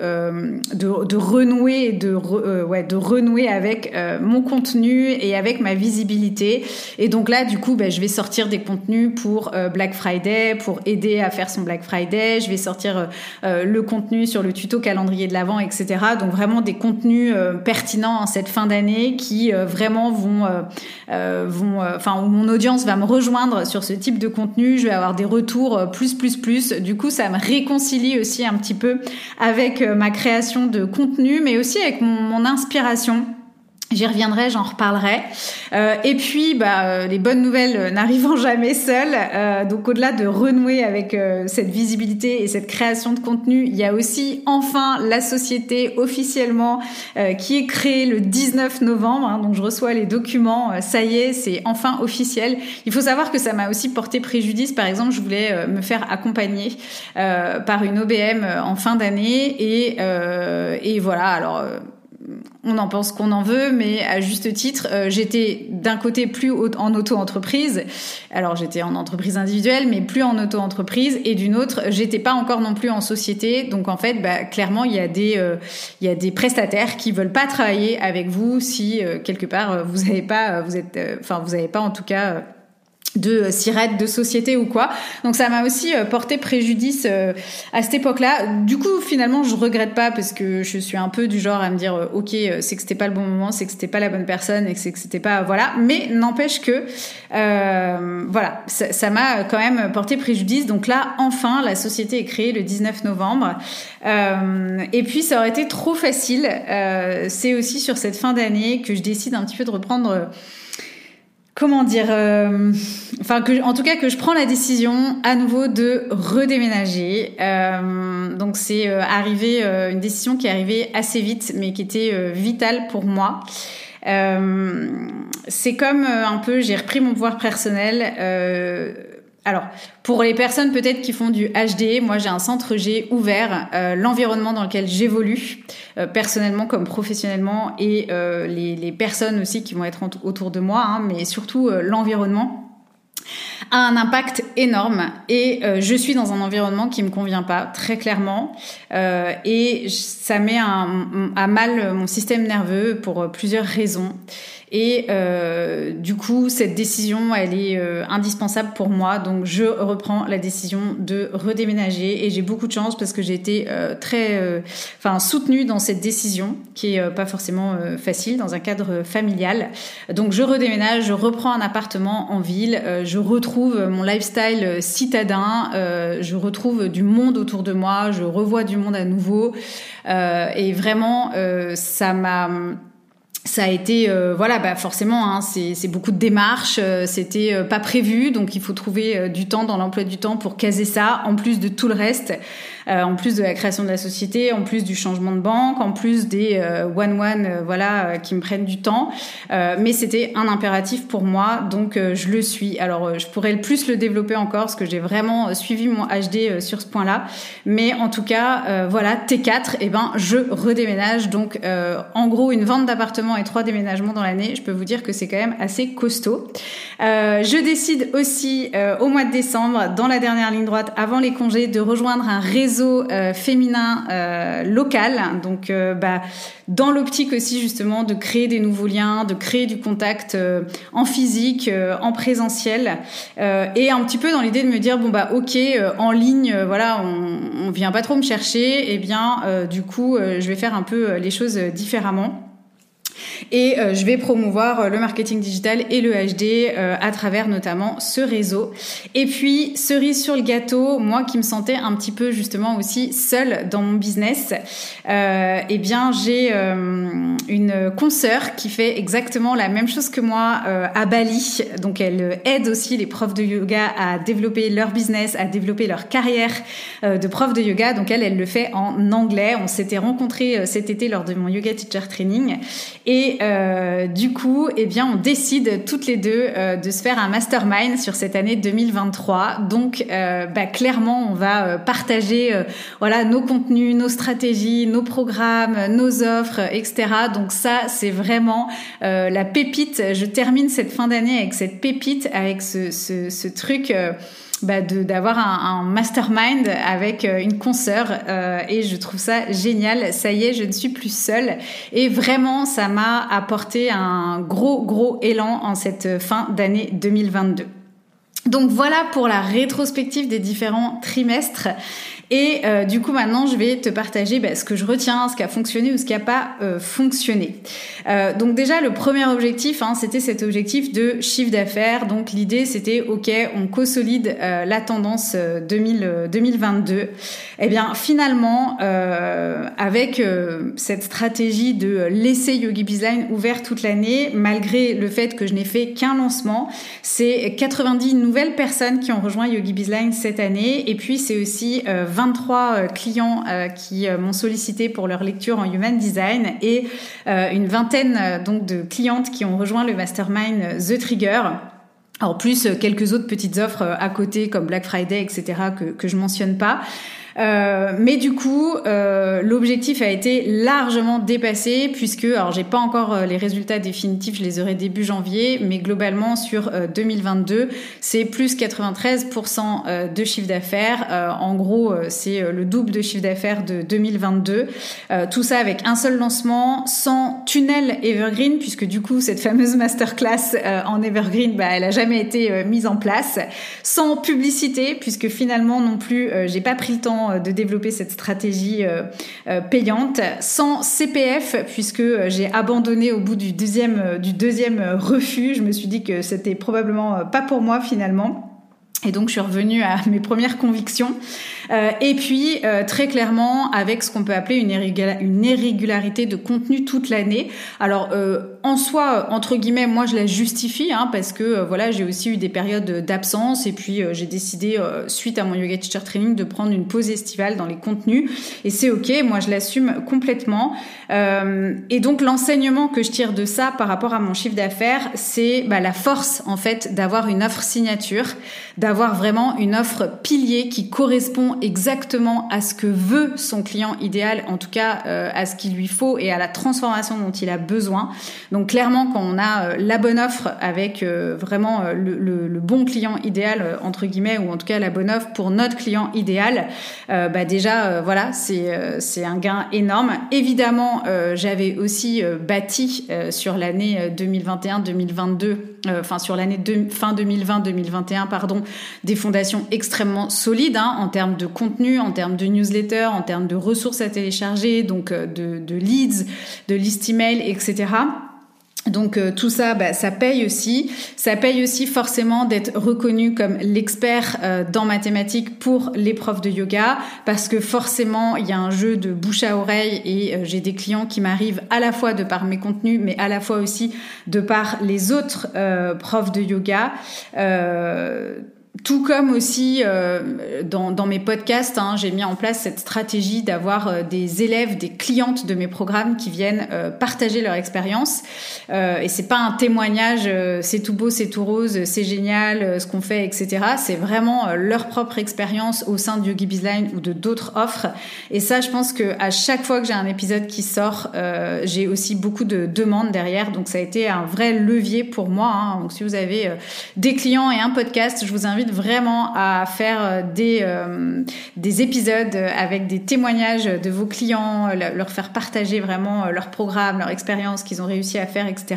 de, renouer de ouais de renouer avec mon contenu et avec ma visibilité. Et donc là du coup ben, je vais sortir des contenus pour Black Friday pour aider à faire son Black Friday. Je vais sortir le contenu sur le tuto calendrier de l'avant, etc. Donc vraiment des contenus pertinents en cette fin d'année qui vraiment vont vont enfin mon audience va me rejoindre sur ce type de contenu, je vais avoir des retours euh, plus, plus, plus. Du coup, ça me réconcilie aussi un petit peu avec euh, ma création de contenu, mais aussi avec mon, inspiration. J'y reviendrai, j'en reparlerai. Euh, et puis, bah, euh, les bonnes nouvelles euh, n'arrivant jamais seules. Euh, donc, au-delà de renouer avec cette visibilité et cette création de contenu, il y a aussi enfin la société officiellement qui est créée le 19 novembre. Hein, donc, je reçois les documents. ça y est, c'est enfin officiel. Il faut savoir que ça m'a aussi porté préjudice. Par exemple, je voulais me faire accompagner par une OBM en fin d'année et, et voilà. Alors on en pense qu'on en veut, mais à juste titre, euh, j'étais d'un côté plus en auto-entreprise, alors j'étais en entreprise individuelle, mais plus en auto-entreprise, et d'une autre, j'étais pas encore non plus en société. Donc en fait, bah, clairement, il y a des euh, il y a des prestataires qui veulent pas travailler avec vous si euh, quelque part vous avez pas, vous êtes, enfin vous avez pas en tout cas de sirette de société ou quoi. Donc ça m'a aussi euh, porté préjudice euh, à cette époque-là. Du coup, finalement, je regrette pas parce que je suis un peu du genre à me dire euh, OK, c'est que c'était pas le bon moment, c'est que c'était pas la bonne personne et que c'est que c'était pas voilà, mais n'empêche que voilà, ça m'a quand même porté préjudice. Donc là, enfin, la société est créée le 19 novembre. et puis ça aurait été trop facile. c'est aussi sur cette fin d'année que je décide un petit peu de reprendre comment dire, euh, enfin en tout cas que je prends la décision à nouveau de redéménager. Euh, donc c'est euh, arrivé une décision qui est arrivée assez vite, mais qui était vitale pour moi. c'est comme un peu, j'ai repris mon pouvoir personnel alors, pour les personnes peut-être qui font du HD, moi j'ai un centre G ouvert, euh, l'environnement dans lequel j'évolue euh, personnellement comme professionnellement et euh, les, personnes aussi qui vont être autour de moi, hein, mais surtout l'environnement a un impact énorme. Et je suis dans un environnement qui me convient pas très clairement et ça met à mal mon système nerveux pour plusieurs raisons et euh, du coup, cette décision, elle est euh, indispensable pour moi. Donc, je reprends la décision de redéménager. Et j'ai beaucoup de chance parce que j'ai été euh, très, euh, enfin, soutenue dans cette décision, qui est pas forcément facile dans un cadre familial. Donc, je redéménage, je reprends un appartement en ville, je retrouve mon lifestyle citadin, je retrouve du monde autour de moi, je revois du monde à nouveau. et vraiment, ça m'a ça a été euh, voilà bah forcément hein, c'est beaucoup de démarches euh, c'était euh, pas prévu donc il faut trouver du temps dans l'emploi du temps pour caser ça en plus de tout le reste euh, en plus de la création de la société, en plus du changement de banque, en plus des euh, one-one euh, voilà, qui me prennent du temps. mais c'était un impératif pour moi, donc je le suis. Alors, je pourrais le plus le développer encore parce que j'ai vraiment suivi mon HD sur ce point-là. Mais en tout cas, voilà, T4, et eh ben, je redéménage. Donc, en gros, une vente d'appartement et trois déménagements dans l'année, je peux vous dire que c'est quand même assez costaud. je décide aussi au mois de décembre, dans la dernière ligne droite, avant les congés, de rejoindre un réseau réseau féminin local. Donc, bah, dans l'optique aussi justement de créer des nouveaux liens, de créer du contact en physique, en présentiel, et un petit peu dans l'idée de me dire bon bah ok, en ligne, voilà, on, on vient pas trop me chercher, et eh bien du coup, je vais faire un peu les choses différemment. Et euh, je vais promouvoir euh, le marketing digital et le HD euh, à travers notamment ce réseau. Et puis, cerise sur le gâteau, moi qui me sentais un petit peu justement aussi seule dans mon business, eh bien j'ai une consoeur qui fait exactement la même chose que moi à Bali. Donc elle aide aussi les profs de yoga à développer leur business, à développer leur carrière de prof de yoga. Donc elle, elle le fait en anglais. On s'était rencontrés cet été lors de mon yoga teacher training. Euh, du coup, eh bien, on décide toutes les deux euh, de se faire un mastermind sur cette année 2023. Donc, euh, bah, clairement, on va partager, voilà, nos contenus, nos stratégies, nos programmes, nos offres, etc. Donc ça, c'est vraiment la pépite. Je termine cette fin d'année avec cette pépite, avec ce, ce, ce truc bah, d'avoir un, mastermind avec euh, une consoeur euh, et je trouve ça génial. Ça y est, je ne suis plus seule et vraiment ça m'a apporté un gros gros élan en cette fin d'année 2022. Donc voilà pour la rétrospective des différents trimestres. Et euh, du coup, maintenant, je vais te partager bah, ce que je retiens, ce qui a fonctionné ou ce qui n'a pas euh, fonctionné. Euh, donc déjà, le premier objectif, hein, c'était cet objectif de chiffre d'affaires. Donc l'idée, c'était, OK, on consolide la tendance 2000, 2022. Eh bien, finalement, avec cette stratégie de laisser Yogi Bizline ouvert toute l'année, malgré le fait que je n'ai fait qu'un lancement, c'est 90 nouvelles personnes qui ont rejoint Yogi Bizline cette année. Et puis, c'est aussi 20 23 euh, clients euh, qui euh, m'ont sollicité pour leur lecture en Human Design et une vingtaine donc de clientes qui ont rejoint le mastermind The Trigger. En plus, quelques autres petites offres à côté comme Black Friday, etc. que, que je mentionne pas. Euh, mais du coup, euh, l'objectif a été largement dépassé puisque, alors j'ai pas encore euh, les résultats définitifs, je les aurai début janvier, mais globalement sur 2022, c'est plus 93% de chiffre d'affaires. en gros, c'est le double de chiffre d'affaires de 2022. tout ça avec un seul lancement, sans tunnel Evergreen, puisque du coup cette fameuse masterclass en Evergreen, bah, elle a jamais été mise en place, sans publicité, puisque finalement non plus, j'ai pas pris le temps euh, de développer cette stratégie euh, euh, payante sans CPF puisque j'ai abandonné au bout du deuxième, du deuxième refus. Je me suis dit que c'était probablement pas pour moi finalement. Et donc je suis revenue à mes premières convictions. Euh, et puis euh, très clairement avec ce qu'on peut appeler une, irrégularité de contenu toute l'année. Alors euh, en soi, entre guillemets, moi je la justifie hein, parce que voilà j'ai aussi eu des périodes d'absence et puis j'ai décidé suite à mon yoga teacher training de prendre une pause estivale dans les contenus et c'est ok. Moi je l'assume complètement. et donc l'enseignement que je tire de ça par rapport à mon chiffre d'affaires, c'est bah, la force en fait d'avoir une offre signature d'avoir vraiment une offre pilier qui correspond exactement à ce que veut son client idéal, en tout cas euh, à ce qu'il lui faut et à la transformation dont il a besoin. Donc clairement, quand on a euh, la bonne offre avec euh, vraiment le, bon client idéal entre guillemets, ou en tout cas la bonne offre pour notre client idéal, bah déjà voilà, c'est c'est un gain énorme. Évidemment, j'avais aussi bâti sur l'année 2021-2022 euh, enfin sur l'année fin 2020-2021, pardon, des fondations extrêmement solides hein, en termes de contenu, en termes de newsletter, en termes de ressources à télécharger, donc euh, de, de leads, de list email, etc. Donc euh, tout ça, bah, ça paye aussi. Ça paye aussi forcément d'être reconnu comme l'expert euh, dans mathématiques pour les profs de yoga, parce que forcément il y a un jeu de bouche à oreille et euh, j'ai des clients qui m'arrivent à la fois de par mes contenus, mais à la fois aussi de par les autres profs de yoga tout comme aussi euh, dans, mes podcasts, hein, j'ai mis en place cette stratégie d'avoir euh, des élèves, des clientes de mes programmes qui viennent euh, partager leur expérience. et c'est pas un témoignage, c'est tout beau, c'est tout rose, c'est génial, ce qu'on fait, etc. C'est vraiment leur propre expérience au sein du Yogi Bizline ou de d'autres offres. Et ça, je pense que à chaque fois que j'ai un épisode qui sort, j'ai aussi beaucoup de demandes derrière. Donc ça a été un vrai levier pour moi. Hein. Donc si vous avez des clients et un podcast, je vous invite vraiment à faire des, des épisodes avec des témoignages de vos clients, leur faire partager vraiment leur programme, leur expérience qu'ils ont réussi à faire, etc.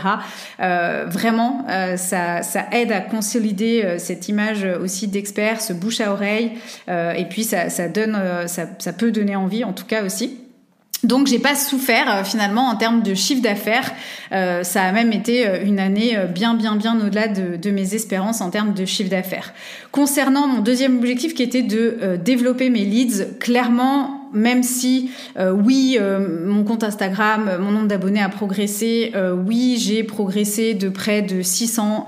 vraiment, ça, ça aide à consolider cette image aussi d'expert, ce bouche à oreille, et puis ça, ça donne, ça, ça peut donner envie, en tout cas aussi. Donc j'ai pas souffert euh, finalement en termes de chiffre d'affaires. Euh, ça a même été euh, une année bien bien bien au-delà de, mes espérances en termes de chiffre d'affaires. Concernant mon deuxième objectif qui était de développer mes leads, clairement même si oui mon compte Instagram, mon nombre d'abonnés a progressé, oui j'ai progressé de près de 600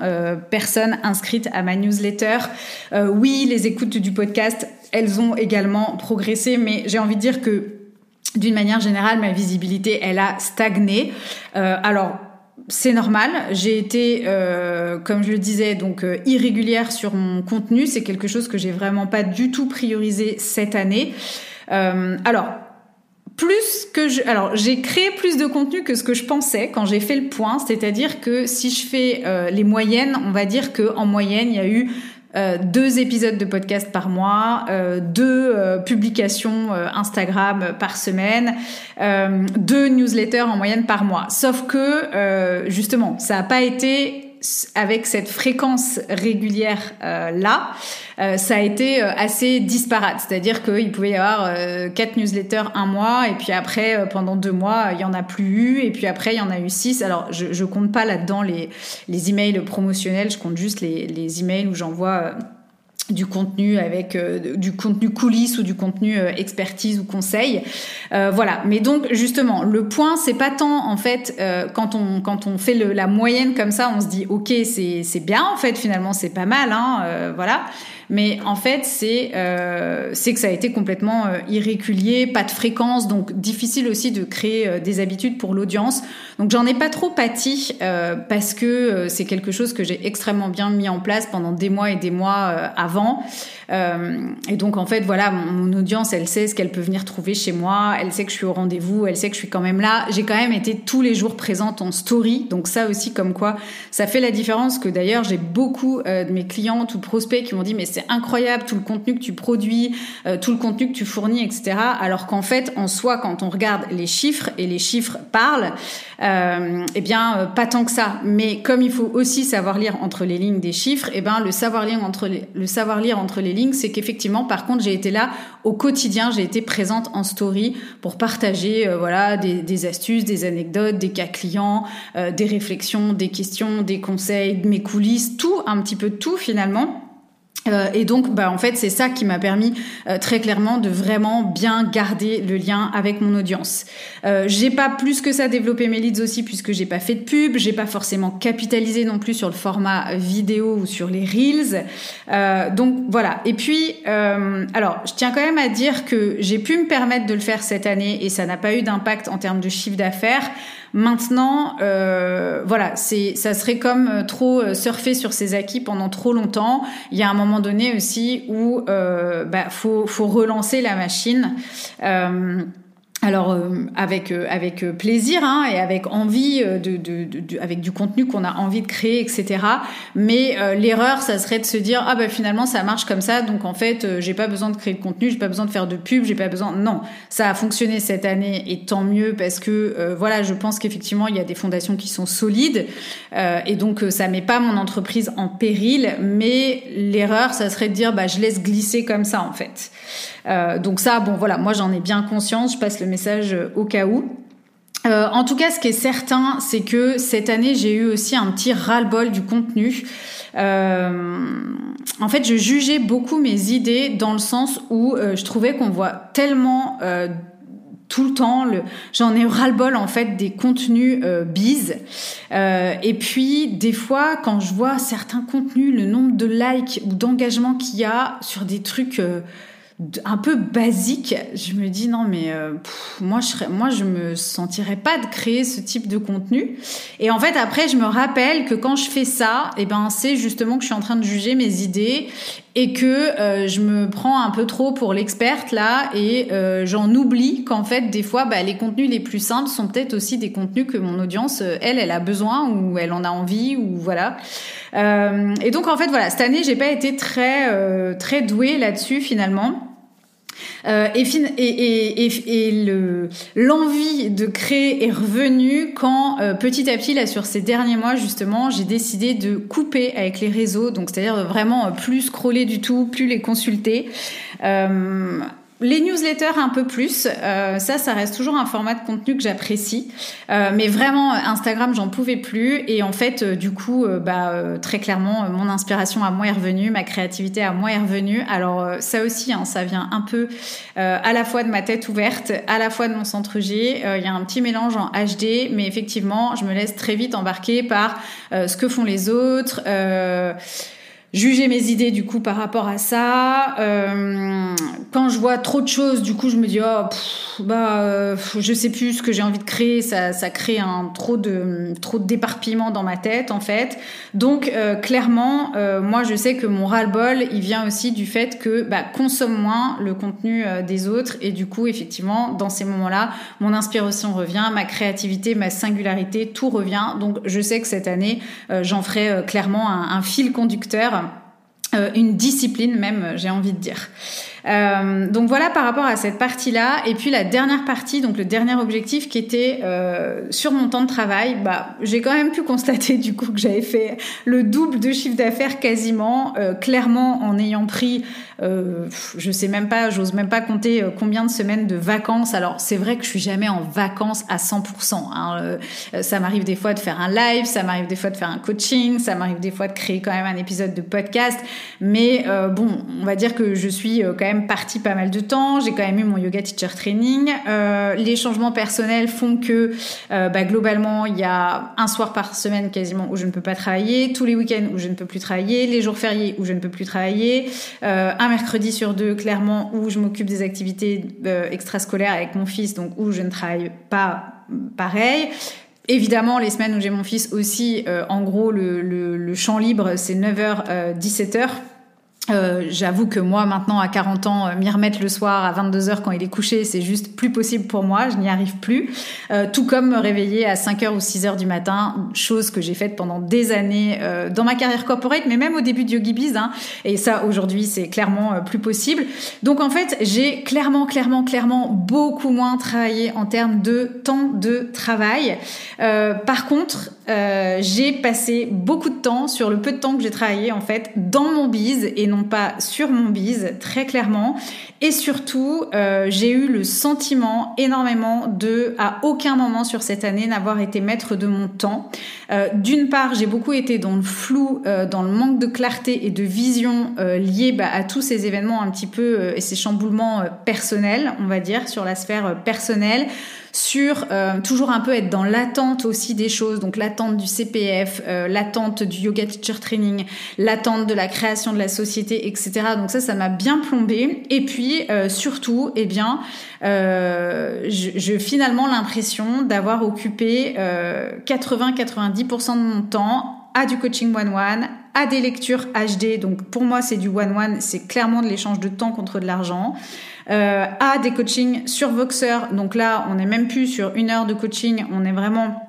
personnes inscrites à ma newsletter, oui les écoutes du podcast elles ont également progressé, mais j'ai envie de dire que d'une manière générale, ma visibilité, elle a stagné. Euh, alors, c'est normal. J'ai été, euh, comme je le disais, donc euh, irrégulière sur mon contenu. C'est quelque chose que j'ai vraiment pas du tout priorisé cette année. alors, plus que je, alors j'ai créé plus de contenu que ce que je pensais quand j'ai fait le point. C'est-à-dire que si je fais les moyennes, on va dire que en moyenne, il y a eu euh, deux épisodes de podcast par mois, euh, deux euh, publications Instagram par semaine, deux newsletters en moyenne par mois. Sauf que justement, ça n'a pas été avec cette fréquence régulière euh, là, euh, ça a été euh, assez disparate. C'est-à-dire qu'il pouvait y avoir quatre newsletters un mois, et puis après, pendant deux mois, il y en a plus eu, et puis après, il y en a eu six. Alors, je, je compte pas là-dedans les, les emails promotionnels, je compte juste les, les emails où j'envoie du contenu avec euh, du contenu coulisses ou du contenu euh, expertise ou conseil. Euh, voilà. Mais donc justement le point c'est pas tant en fait quand on quand on fait le, la moyenne comme ça on se dit ok c'est c'est bien en fait finalement c'est pas mal hein voilà mais en fait, c'est euh, que ça a été complètement euh, irrégulier, pas de fréquence, donc difficile aussi de créer euh, des habitudes pour l'audience. Donc j'en ai pas trop pâti euh, parce que c'est quelque chose que j'ai extrêmement bien mis en place pendant des mois et des mois avant. et donc en fait, voilà, mon, mon audience, elle sait ce qu'elle peut venir trouver chez moi, elle sait que je suis au rendez-vous, elle sait que je suis quand même là. J'ai quand même été tous les jours présente en story, donc ça aussi comme quoi ça fait la différence. Que d'ailleurs j'ai beaucoup de mes clientes ou prospects qui m'ont dit mais c'est incroyable tout le contenu que tu produis, euh, tout le contenu que tu fournis, etc. Alors qu'en fait, en soi, quand on regarde les chiffres et les chiffres parlent, euh, eh bien, euh, pas tant que ça. Mais comme il faut aussi savoir lire entre les lignes des chiffres, eh ben, le savoir lire entre les, le savoir lire entre les lignes, c'est qu'effectivement, par contre, j'ai été là au quotidien, j'ai été présente en story pour partager, voilà, des, des, astuces, des anecdotes, des cas clients, des réflexions, des questions, des conseils, mes coulisses, tout, un petit peu tout finalement. Euh, et donc, bah, en fait, c'est ça qui m'a permis euh, très clairement de vraiment bien garder le lien avec mon audience. Euh, j'ai pas plus que ça développé mes leads aussi puisque j'ai pas fait de pub, j'ai pas forcément capitalisé non plus sur le format vidéo ou sur les reels. Euh, donc voilà. Et puis, alors, je tiens quand même à dire que j'ai pu me permettre de le faire cette année et ça n'a pas eu d'impact en termes de chiffre d'affaires. Maintenant, euh, voilà, c'est, ça serait comme euh, trop euh, surfer sur ses acquis pendant trop longtemps. Il y a un moment donné aussi où euh, bah, faut, faut relancer la machine. Euh, alors euh, avec euh, avec euh, plaisir hein, et avec envie de, de, avec du contenu qu'on a envie de créer etc mais l'erreur ça serait de se dire ah bah finalement ça marche comme ça donc en fait j'ai pas besoin de créer de contenu j'ai pas besoin de faire de pub j'ai pas besoin non. Ça a fonctionné cette année et tant mieux parce que voilà je pense qu'effectivement il y a des fondations qui sont solides et donc ça met pas mon entreprise en péril mais l'erreur ça serait de dire bah je laisse glisser comme ça en fait. Donc ça bon voilà moi j'en ai bien conscience je passe le euh, au cas où. Euh, en tout cas, ce qui est certain, c'est que cette année, j'ai eu aussi un petit ras-le-bol du contenu. Euh, en fait, je jugeais beaucoup mes idées dans le sens où je trouvais qu'on voit tellement tout le temps. J'en ai ras-le-bol en fait des contenus euh, et puis des fois, quand je vois certains contenus, le nombre de likes ou d'engagements qu'il y a sur des trucs un peu basique, je me dis non mais euh, moi je serais, moi je me sentirais pas de créer ce type de contenu. Et en fait après je me rappelle que quand je fais ça, et eh ben c'est justement que je suis en train de juger mes idées et que euh, je me prends un peu trop pour l'experte là et euh, j'en oublie qu'en fait des fois bah, les contenus les plus simples sont peut-être aussi des contenus que mon audience elle elle a besoin ou elle en a envie ou voilà et donc en fait voilà, cette année j'ai pas été très très douée là-dessus finalement. Euh, et, et, et, et l'envie de créer est revenue quand euh, petit à petit, là, sur ces derniers mois, justement, j'ai décidé de couper avec les réseaux, donc c'est-à-dire vraiment plus scroller du tout, plus les consulter. Euh, les newsletters un peu plus, euh, ça, ça reste toujours un format de contenu que j'apprécie, euh, mais vraiment Instagram, j'en pouvais plus et en fait, euh, du coup, bah très clairement, mon inspiration à moi est revenue, ma créativité à moi est revenue. Alors ça aussi, hein, ça vient un peu à la fois de ma tête ouverte, à la fois de mon centre G. Il y a un petit mélange en HD, mais effectivement, je me laisse très vite embarquer par ce que font les autres juger mes idées du coup par rapport à ça. Euh, quand je vois trop de choses, du coup, je me dis oh bah euh, je sais plus ce que j'ai envie de créer. Ça, ça crée un trop de trop déparpillement dans ma tête en fait. Donc euh, clairement, euh, moi je sais que mon ras-le-bol, il vient aussi du fait que bah, consomme moins le contenu euh, des autres et du coup effectivement dans ces moments-là, mon inspiration revient, ma créativité, ma singularité, tout revient. Donc je sais que cette année, j'en ferai clairement un, fil conducteur euh, une discipline même, j'ai envie de dire. Euh, donc voilà par rapport à cette partie-là. Et puis la dernière partie, donc le dernier objectif qui était euh, sur mon temps de travail, bah, j'ai quand même pu [laughs] constater du coup que j'avais fait le double de chiffre d'affaires quasiment, euh, clairement en ayant pris, je sais même pas, j'ose même pas compter combien de semaines de vacances. Alors c'est vrai que je suis jamais en vacances à 100%. Hein. ça m'arrive des fois de faire un live, ça m'arrive des fois de faire un coaching, ça m'arrive des fois de créer quand même un épisode de podcast. Mais bon, on va dire que je suis quand même partie pas mal de temps. J'ai quand même eu mon yoga teacher training. Euh, les changements personnels font que euh, bah, globalement, il y a un soir par semaine quasiment où je ne peux pas travailler, tous les week-ends où je ne peux plus travailler, les jours fériés où je ne peux plus travailler, euh, un mercredi sur deux clairement où je m'occupe des activités extrascolaires avec mon fils, donc où je ne travaille pas pareil. Évidemment, les semaines où j'ai mon fils aussi, en gros, le, champ libre, c'est 9h, 17h euh, J'avoue que moi, maintenant, à 40 ans, euh, m'y remettre le soir à 22h quand il est couché, c'est juste plus possible pour moi, je n'y arrive plus. Euh, tout comme me réveiller à 5h ou 6h du matin, chose que j'ai faite pendant des années euh, dans ma carrière corporate, mais même au début de Yogi Biz, hein, et ça, aujourd'hui, c'est clairement plus possible. Donc, en fait, j'ai clairement, clairement, clairement beaucoup moins travaillé en termes de temps de travail. par contre, j'ai passé beaucoup de temps sur le peu de temps que j'ai travaillé, en fait, dans mon biz et non pas sur mon bise, très clairement. Et surtout, euh, j'ai eu le sentiment énormément de, à aucun moment sur cette année, n'avoir été maître de mon temps. Euh, d'une part, j'ai beaucoup été dans le flou, euh, dans le manque de clarté et de vision liés bah, à tous ces événements un petit peu et ces chamboulements personnels, on va dire, sur la sphère personnelle sur euh, toujours un peu être dans l'attente aussi des choses, donc l'attente du CPF, euh, l'attente du yoga teacher training, l'attente de la création de la société, etc. Donc ça, ça m'a bien plombé. Et puis euh, surtout, eh bien, j'ai finalement l'impression d'avoir occupé 80-90% de mon temps à du coaching one-one, à des lectures HD. Donc pour moi, c'est du one-one, c'est clairement de l'échange de temps contre de l'argent euh, à des coachings sur Voxer. Donc là, on n'est même plus sur une heure de coaching, on est vraiment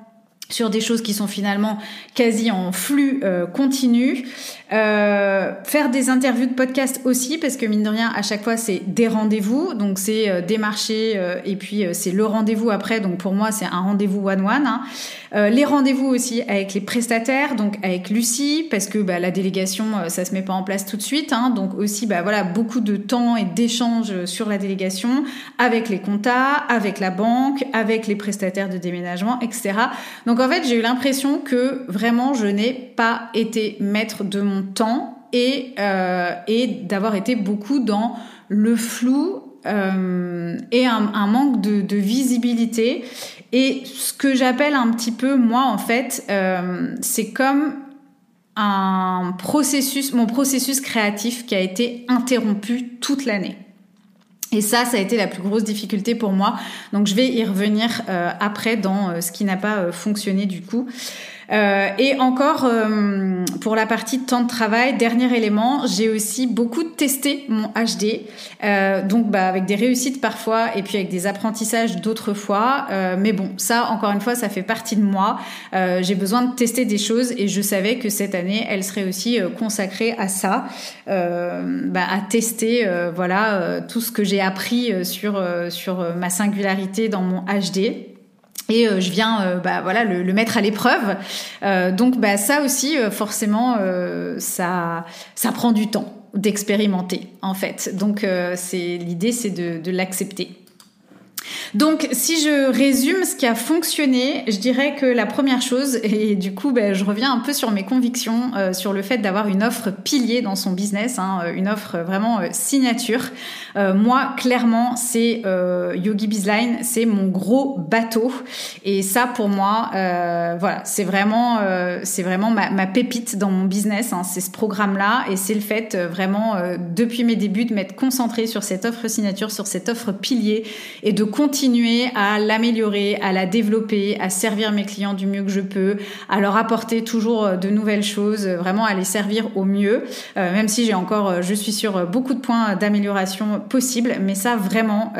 sur des choses qui sont finalement quasi en flux euh, continu. Euh, faire des interviews de podcast aussi, parce que mine de rien, à chaque fois, c'est des rendez-vous. Donc, c'est euh, des marchés euh, et puis euh, c'est le rendez-vous après. Donc, pour moi, c'est un rendez-vous one-one. Hein. les rendez-vous aussi avec les prestataires, donc avec Lucie, parce que bah, la délégation, ça se met pas en place tout de suite. Hein. donc, aussi, bah, voilà, beaucoup de temps et d'échanges sur la délégation avec les comptas, avec la banque, avec les prestataires de déménagement, etc. Donc, en fait, j'ai eu l'impression que vraiment, je n'ai pas été maître de mon temps et, euh, et d'avoir été beaucoup dans le flou euh, et un, manque de, visibilité. Et ce que j'appelle un petit peu, moi, en fait, euh, c'est comme un processus, mon processus créatif qui a été interrompu toute l'année. Et ça, ça a été la plus grosse difficulté pour moi. Donc je vais y revenir après dans ce qui n'a pas fonctionné du coup. Euh, et encore, euh, pour la partie temps de travail, dernier élément, j'ai aussi beaucoup testé mon HD, euh, donc bah, avec des réussites parfois et puis avec des apprentissages d'autres fois. Euh, mais bon, ça, encore une fois, ça fait partie de moi. Euh, j'ai besoin de tester des choses et je savais que cette année, elle serait aussi consacrée à ça, bah, à tester voilà tout ce que j'ai appris sur sur ma singularité dans mon HD et euh, je viens euh, bah, voilà le, mettre à l'épreuve. Euh, donc bah, ça aussi forcément ça ça prend du temps d'expérimenter en fait. Donc c'est l'idée c'est de l'accepter donc, si je résume ce qui a fonctionné, je dirais que la première chose, et du coup, ben, je reviens un peu sur mes convictions, euh, sur le fait d'avoir une offre pilier dans son business, hein, euh, une offre vraiment euh, signature. moi, clairement, c'est Yogi Bizline, c'est mon gros bateau, et ça, pour moi, voilà, c'est vraiment, c'est vraiment ma, pépite dans mon business. Hein, c'est ce programme-là, et c'est le fait vraiment depuis mes débuts de m'être concentrée sur cette offre signature, sur cette offre pilier, et de continuer à l'améliorer, à la développer, à servir mes clients du mieux que je peux, à leur apporter toujours euh, de nouvelles choses, euh, vraiment à les servir au mieux, euh, même si j'ai encore, je suis sur beaucoup de points d'amélioration possibles, mais ça vraiment,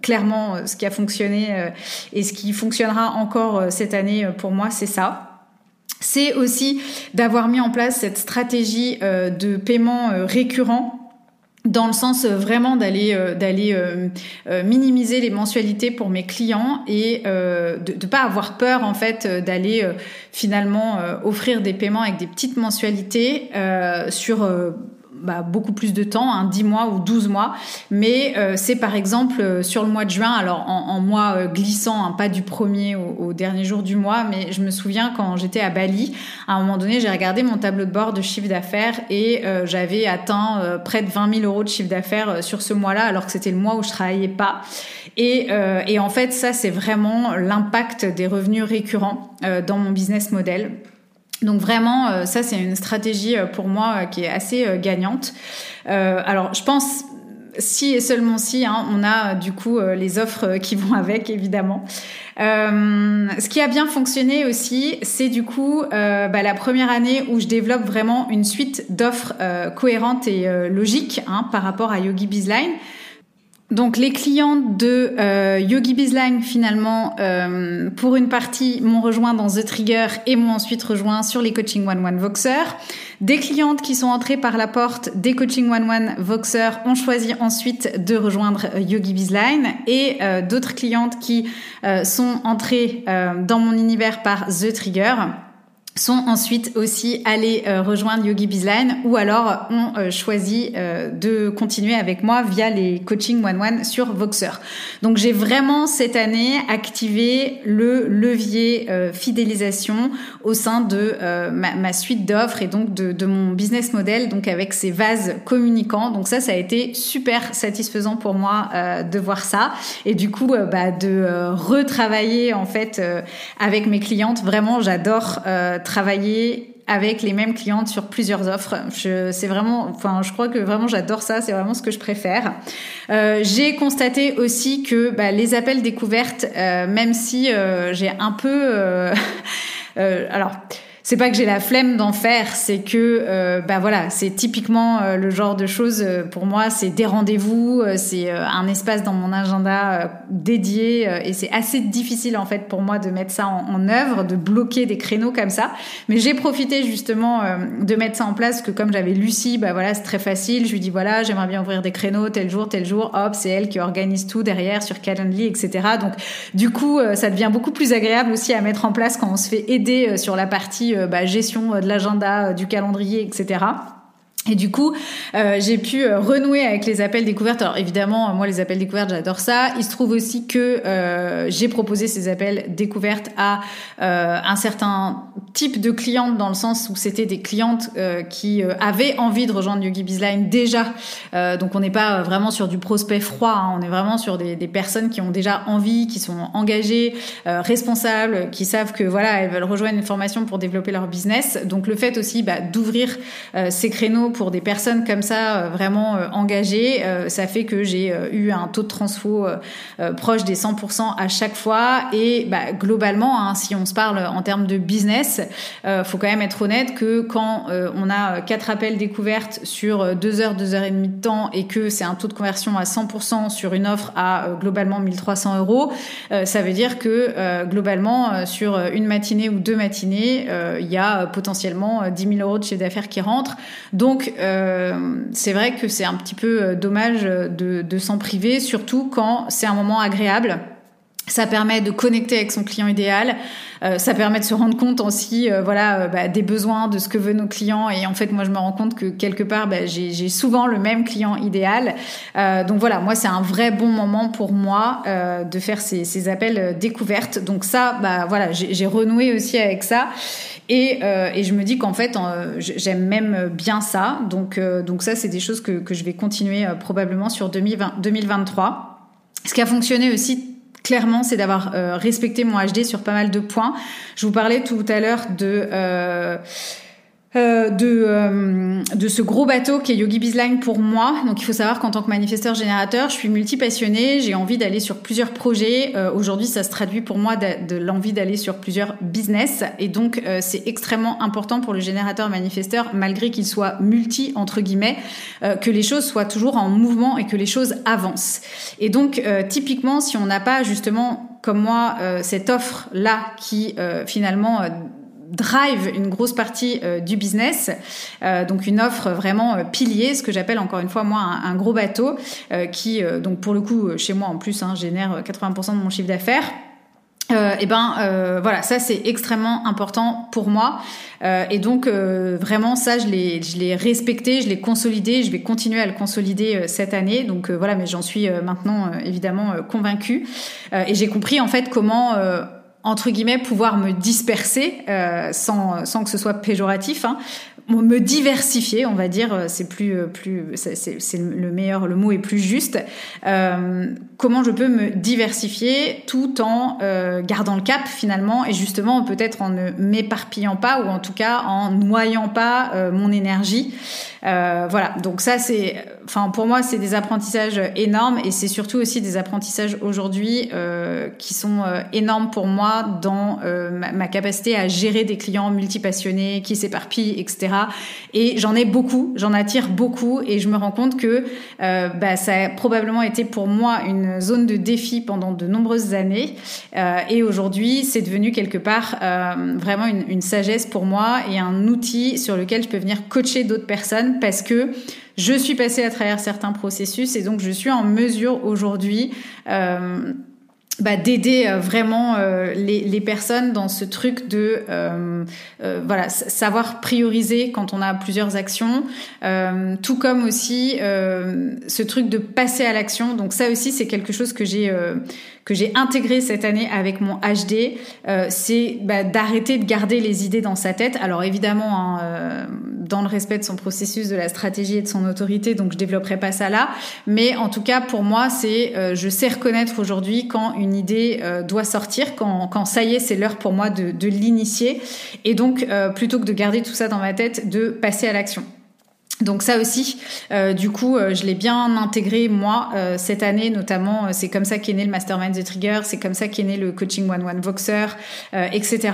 clairement, ce qui a fonctionné et ce qui fonctionnera encore cette année pour moi, c'est ça. C'est aussi d'avoir mis en place cette stratégie de paiement récurrent dans le sens euh, vraiment d'aller euh, d'aller euh, minimiser les mensualités pour mes clients et de ne pas avoir peur en fait d'aller finalement offrir des paiements avec des petites mensualités sur bah, beaucoup plus de temps, hein, 10 mois ou 12 mois. Mais euh, c'est par exemple euh, sur le mois de juin, alors en, mois euh, glissant, hein, pas du premier au, dernier jour du mois, mais je me souviens quand j'étais à Bali, à un moment donné, j'ai regardé mon tableau de bord de chiffre d'affaires et j'avais atteint près de 20 000 euros de chiffre d'affaires sur ce mois-là, alors que c'était le mois où je travaillais pas. Et, et en fait, ça, c'est vraiment l'impact des revenus récurrents dans mon business model. Donc vraiment, euh, ça c'est une stratégie euh, pour moi euh, qui est assez gagnante. alors je pense si et seulement si, hein, on a du coup les offres qui [laughs] vont avec, évidemment. ce qui a bien fonctionné aussi, c'est du coup bah, la première année où je développe vraiment une suite d'offres cohérentes et logiques hein, par rapport à Yogi Bizline. Donc les clients de euh, Yogi Bizline finalement, euh, pour une partie, m'ont rejoint dans The Trigger et m'ont ensuite rejoint sur les Coaching One One Voxer. Des clientes qui sont entrées par la porte des Coaching One One Voxer ont choisi ensuite de rejoindre euh, Yogi Bizline et d'autres clientes qui sont entrées dans mon univers par The Trigger sont ensuite aussi allés euh, rejoindre Yogi Bizline ou alors ont euh, choisi euh, de continuer avec moi via les coaching one-one sur Voxer. Donc j'ai vraiment cette année activé le levier fidélisation au sein de ma, ma, suite d'offres et donc de, de, mon business model, donc avec ces vases communicants. Donc ça, ça a été super satisfaisant pour moi de voir ça et du coup bah, de retravailler en fait avec mes clientes. Vraiment, j'adore travailler avec les mêmes clientes sur plusieurs offres. C'est vraiment, enfin, je crois que vraiment j'adore ça. C'est vraiment ce que je préfère. Euh, j'ai constaté aussi que bah, les appels découvertes, euh, même si euh, j'ai un peu, [laughs] alors c'est pas que j'ai la flemme d'en faire, c'est que euh, bah voilà, c'est typiquement euh, le genre de choses euh, pour moi, c'est des rendez-vous, euh, c'est un espace dans mon agenda dédié et c'est assez difficile en fait pour moi de mettre ça en, en œuvre, de bloquer des créneaux comme ça. Mais j'ai profité justement de mettre ça en place que comme j'avais Lucie, bah voilà, c'est très facile. Je lui dis voilà, j'aimerais bien ouvrir des créneaux tel jour, tel jour. Hop, c'est elle qui organise tout derrière sur Calendly, etc. Donc du coup, ça devient beaucoup plus agréable aussi à mettre en place quand on se fait aider sur la partie euh, bah, gestion euh, de l'agenda, euh, du calendrier, etc. Et du coup, euh, j'ai pu euh, renouer avec les appels découvertes. Alors évidemment, moi les appels découvertes, j'adore ça. Il se trouve aussi que euh, j'ai proposé ces appels découvertes à euh, un certain type de clientes dans le sens où c'était des clientes euh, qui avaient envie de rejoindre Yogi Bizline déjà. donc on n'est pas vraiment sur du prospect froid, hein. on est vraiment sur des, des, personnes qui ont déjà envie, qui sont engagées, responsables, qui savent que voilà elles veulent rejoindre une formation pour développer leur business. Donc le fait aussi bah, d'ouvrir ces créneaux pour des personnes comme ça vraiment engagées, ça fait que j'ai eu un taux de transfo proche des 100% à chaque fois. Et bah, globalement, hein, si on se parle en termes de business, faut quand même être honnête que quand on a quatre appels découvertes sur deux heures, deux heures et demie de temps et que c'est un taux de conversion à 100% sur une offre à globalement 1300 euros, ça veut dire que globalement sur une matinée ou deux matinées, il y a potentiellement 10 000 euros de chiffre d'affaires qui rentrent. Donc c'est vrai que c'est un petit peu dommage de, de s'en priver, surtout quand c'est un moment agréable. Ça permet de connecter avec son client idéal. Euh, ça permet de se rendre compte aussi, euh, voilà, euh, bah, des besoins, de ce que veulent nos clients. Et en fait, moi, je me rends compte que quelque part, bah, j'ai souvent le même client idéal. donc voilà, moi, c'est un vrai bon moment pour moi de faire ces, ces appels découvertes. Donc ça, bah voilà, j'ai renoué aussi avec ça. Et, et je me dis qu'en fait, j'aime même bien ça. Donc, donc ça, c'est des choses que, que je vais continuer probablement sur 2020, 2023. Ce qui a fonctionné aussi clairement, c'est d'avoir euh, respecté mon HD sur pas mal de points. Je vous parlais tout à l'heure de euh, euh, de, euh, de ce gros bateau qui est Yogi Bizline pour moi. Donc il faut savoir qu'en tant que manifesteur générateur, je suis multi-passionnée, j'ai envie d'aller sur plusieurs projets. Euh, aujourd'hui, ça se traduit pour moi de, de l'envie d'aller sur plusieurs business. Et donc c'est extrêmement important pour le générateur manifesteur, malgré qu'il soit multi, entre guillemets, que les choses soient toujours en mouvement et que les choses avancent. Et donc typiquement, si on n'a pas justement comme moi cette offre là qui finalement drive une grosse partie euh, du business. Euh, donc une offre vraiment euh, pilier, ce que j'appelle encore une fois moi un, gros bateau qui donc pour le coup chez moi en plus hein, génère 80% de mon chiffre d'affaires. Euh, et ben euh, voilà, ça c'est extrêmement important pour moi. Euh, et donc vraiment ça je l'ai je l'ai respecté, je l'ai consolidé, je vais continuer à le consolider cette année. Donc voilà, mais j'en suis maintenant évidemment convaincue. et j'ai compris en fait comment entre guillemets pouvoir me disperser euh, sans, sans que ce soit péjoratif hein, me diversifier on va dire euh, c'est plus euh, plus c'est le meilleur le mot est plus juste. Comment je peux me diversifier tout en gardant le cap finalement et justement peut-être en ne m'éparpillant pas ou en tout cas en noyant pas mon énergie. Voilà. Donc ça c'est enfin pour moi c'est des apprentissages énormes et c'est surtout aussi des apprentissages aujourd'hui qui sont énormes pour moi dans euh, ma, capacité à gérer des clients multipassionnés qui s'éparpillent, etc. Et j'en ai beaucoup, j'en attire beaucoup, et je me rends compte que euh, bah, ça a probablement été pour moi une zone de défi pendant de nombreuses années. Euh, et aujourd'hui, c'est devenu quelque part vraiment une, une sagesse pour moi et un outil sur lequel je peux venir coacher d'autres personnes parce que je suis passée à travers certains processus et donc je suis en mesure aujourd'hui euh, bah, d'aider euh, vraiment euh, les, personnes dans ce truc de euh, voilà savoir prioriser quand on a plusieurs actions tout comme aussi ce truc de passer à l'action. Donc ça aussi c'est quelque chose que j'ai que j'ai intégré cette année avec mon HD, euh, c'est bah, d'arrêter de garder les idées dans sa tête. Alors évidemment, hein, euh, dans le respect de son processus, de la stratégie et de son autorité, donc je développerai pas ça là. Mais en tout cas, pour moi, c'est euh, je sais reconnaître aujourd'hui quand une idée doit sortir, quand, quand ça y est, c'est l'heure pour moi de, de l'initier. Et donc, plutôt que de garder tout ça dans ma tête, de passer à l'action. Donc ça aussi, euh, du coup, euh, je l'ai bien intégré moi euh, cette année, notamment. c'est comme ça qu'est né le Mastermind The Trigger, c'est comme ça qu'est né le Coaching One One Voxer, etc.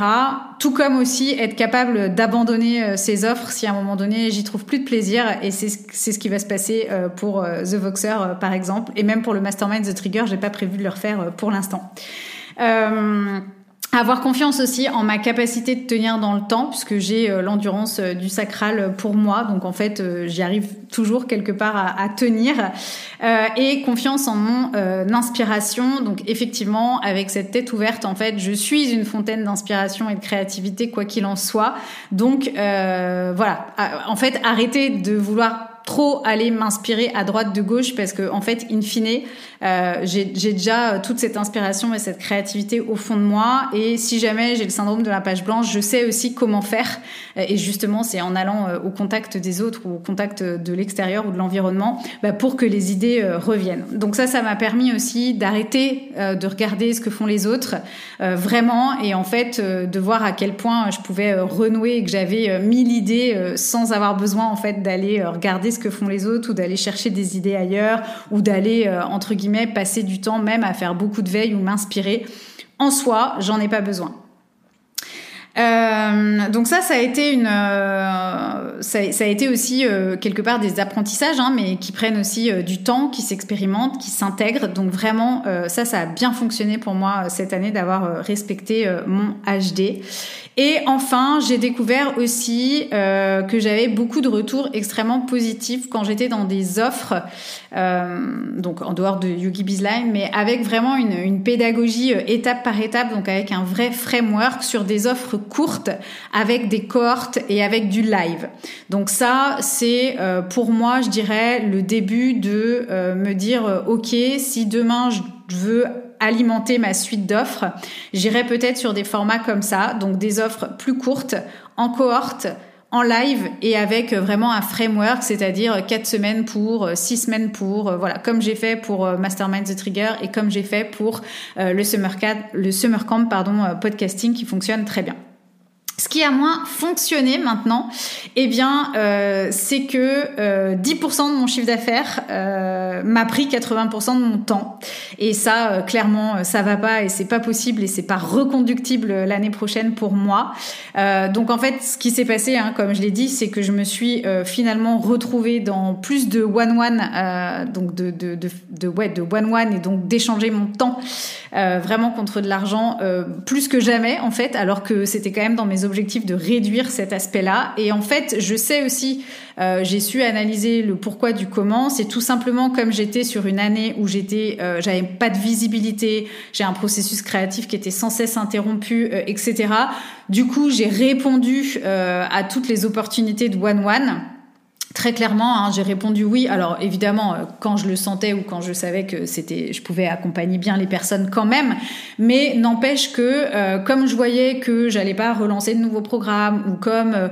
Tout comme aussi être capable d'abandonner ses offres si à un moment donné j'y trouve plus de plaisir. Et c'est ce qui va se passer pour The Voxer par exemple, et même pour le Mastermind The Trigger, j'ai pas prévu de le refaire pour l'instant. Avoir confiance aussi en ma capacité de tenir dans le temps, puisque j'ai euh, l'endurance euh, du sacral pour moi, donc en fait euh, j'y arrive toujours quelque part à, à tenir, et confiance en mon inspiration. Donc effectivement, avec cette tête ouverte, en fait, je suis une fontaine d'inspiration et de créativité, quoi qu'il en soit. Donc voilà, en fait, arrêtez de vouloir trop aller m'inspirer à droite de gauche parce que en fait, in fine, euh, j'ai déjà toute cette inspiration et cette créativité au fond de moi. Et si jamais j'ai le syndrome de la page blanche, je sais aussi comment faire. Et justement, c'est en allant euh, au contact des autres ou au contact de l'extérieur ou de l'environnement bah, pour que les idées euh, reviennent. Donc ça, ça m'a permis aussi d'arrêter de regarder ce que font les autres vraiment et en fait de voir à quel point je pouvais renouer et que j'avais mille idées sans avoir besoin en fait d'aller regarder ce que font les autres ou d'aller chercher des idées ailleurs ou d'aller entre guillemets passer du temps même à faire beaucoup de veille ou m'inspirer. En soi, j'en ai pas besoin. Euh, donc ça, ça a été une, euh, ça, a été aussi euh, quelque part des apprentissages, hein, mais qui prennent aussi du temps, qui s'expérimentent, qui s'intègrent. Donc vraiment, ça, ça a bien fonctionné pour moi cette année d'avoir respecté mon HD. Et enfin, j'ai découvert aussi euh, que j'avais beaucoup de retours extrêmement positifs quand j'étais dans des offres, euh, donc en dehors de Yogi Bizline, mais avec vraiment une, une, pédagogie euh, étape par étape, donc avec un vrai framework sur des offres courtes, avec des cohortes et avec du live. Donc ça, c'est euh, pour moi, je dirais, le début de euh, me dire, ok, si demain je veux alimenter ma suite d'offres, j'irai peut-être sur des formats comme ça, donc des offres plus courtes, en cohorte, en live et avec vraiment un framework, c'est-à-dire quatre semaines pour, six semaines pour, voilà, comme j'ai fait pour euh, Mastermind the Trigger et comme j'ai fait pour euh, le Summer le Summer Camp pardon, euh, podcasting qui fonctionne très bien. Ce qui a moins fonctionné maintenant, eh bien, euh, c'est que euh, 10% de mon chiffre d'affaires euh, m'a pris 80% de mon temps. Et ça, euh, clairement, euh, ça va pas et c'est pas possible et c'est pas reconductible l'année prochaine pour moi. donc en fait, ce qui s'est passé, hein, comme je l'ai dit, c'est que je me suis finalement retrouvée dans plus de one-one, donc de, de, de, de, ouais, de one-one et donc d'échanger mon temps vraiment contre de l'argent plus que jamais en fait, alors que c'était quand même dans mes objectif de réduire cet aspect-là. Et en fait, je sais aussi, euh, j'ai su analyser le pourquoi du comment. C'est tout simplement comme j'étais sur une année où j'étais, euh, j'avais pas de visibilité, j'ai un processus créatif qui était sans cesse interrompu, euh, etc. Du coup, j'ai répondu à toutes les opportunités de One One Très clairement, hein, j'ai répondu oui. Alors évidemment, euh, quand je le sentais ou quand je savais que c'était, je pouvais accompagner bien les personnes quand même. Mais n'empêche que, euh, comme je voyais que j'allais pas relancer de nouveaux programmes ou comme euh,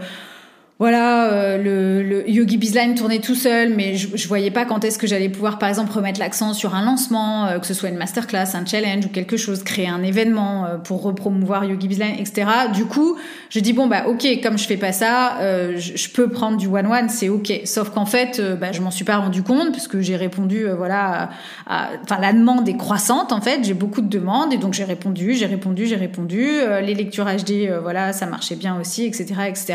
voilà, euh, le, le, Yogi Bizline tournait tout seul, mais je, je voyais pas quand est-ce que j'allais pouvoir, par exemple, remettre l'accent sur un lancement, euh, que ce soit une masterclass, un challenge ou quelque chose, créer un événement euh, pour repromouvoir Yogi Bizline, etc. Du coup, je dis bon bah ok, comme je fais pas ça, je, je, peux prendre du one one, c'est ok. Sauf qu'en fait, bah, je m'en suis pas rendu compte puisque j'ai répondu, voilà, enfin la demande est croissante en fait, j'ai beaucoup de demandes et donc j'ai répondu, j'ai répondu, j'ai répondu. les lectures HD, voilà, ça marchait bien aussi, etc., etc.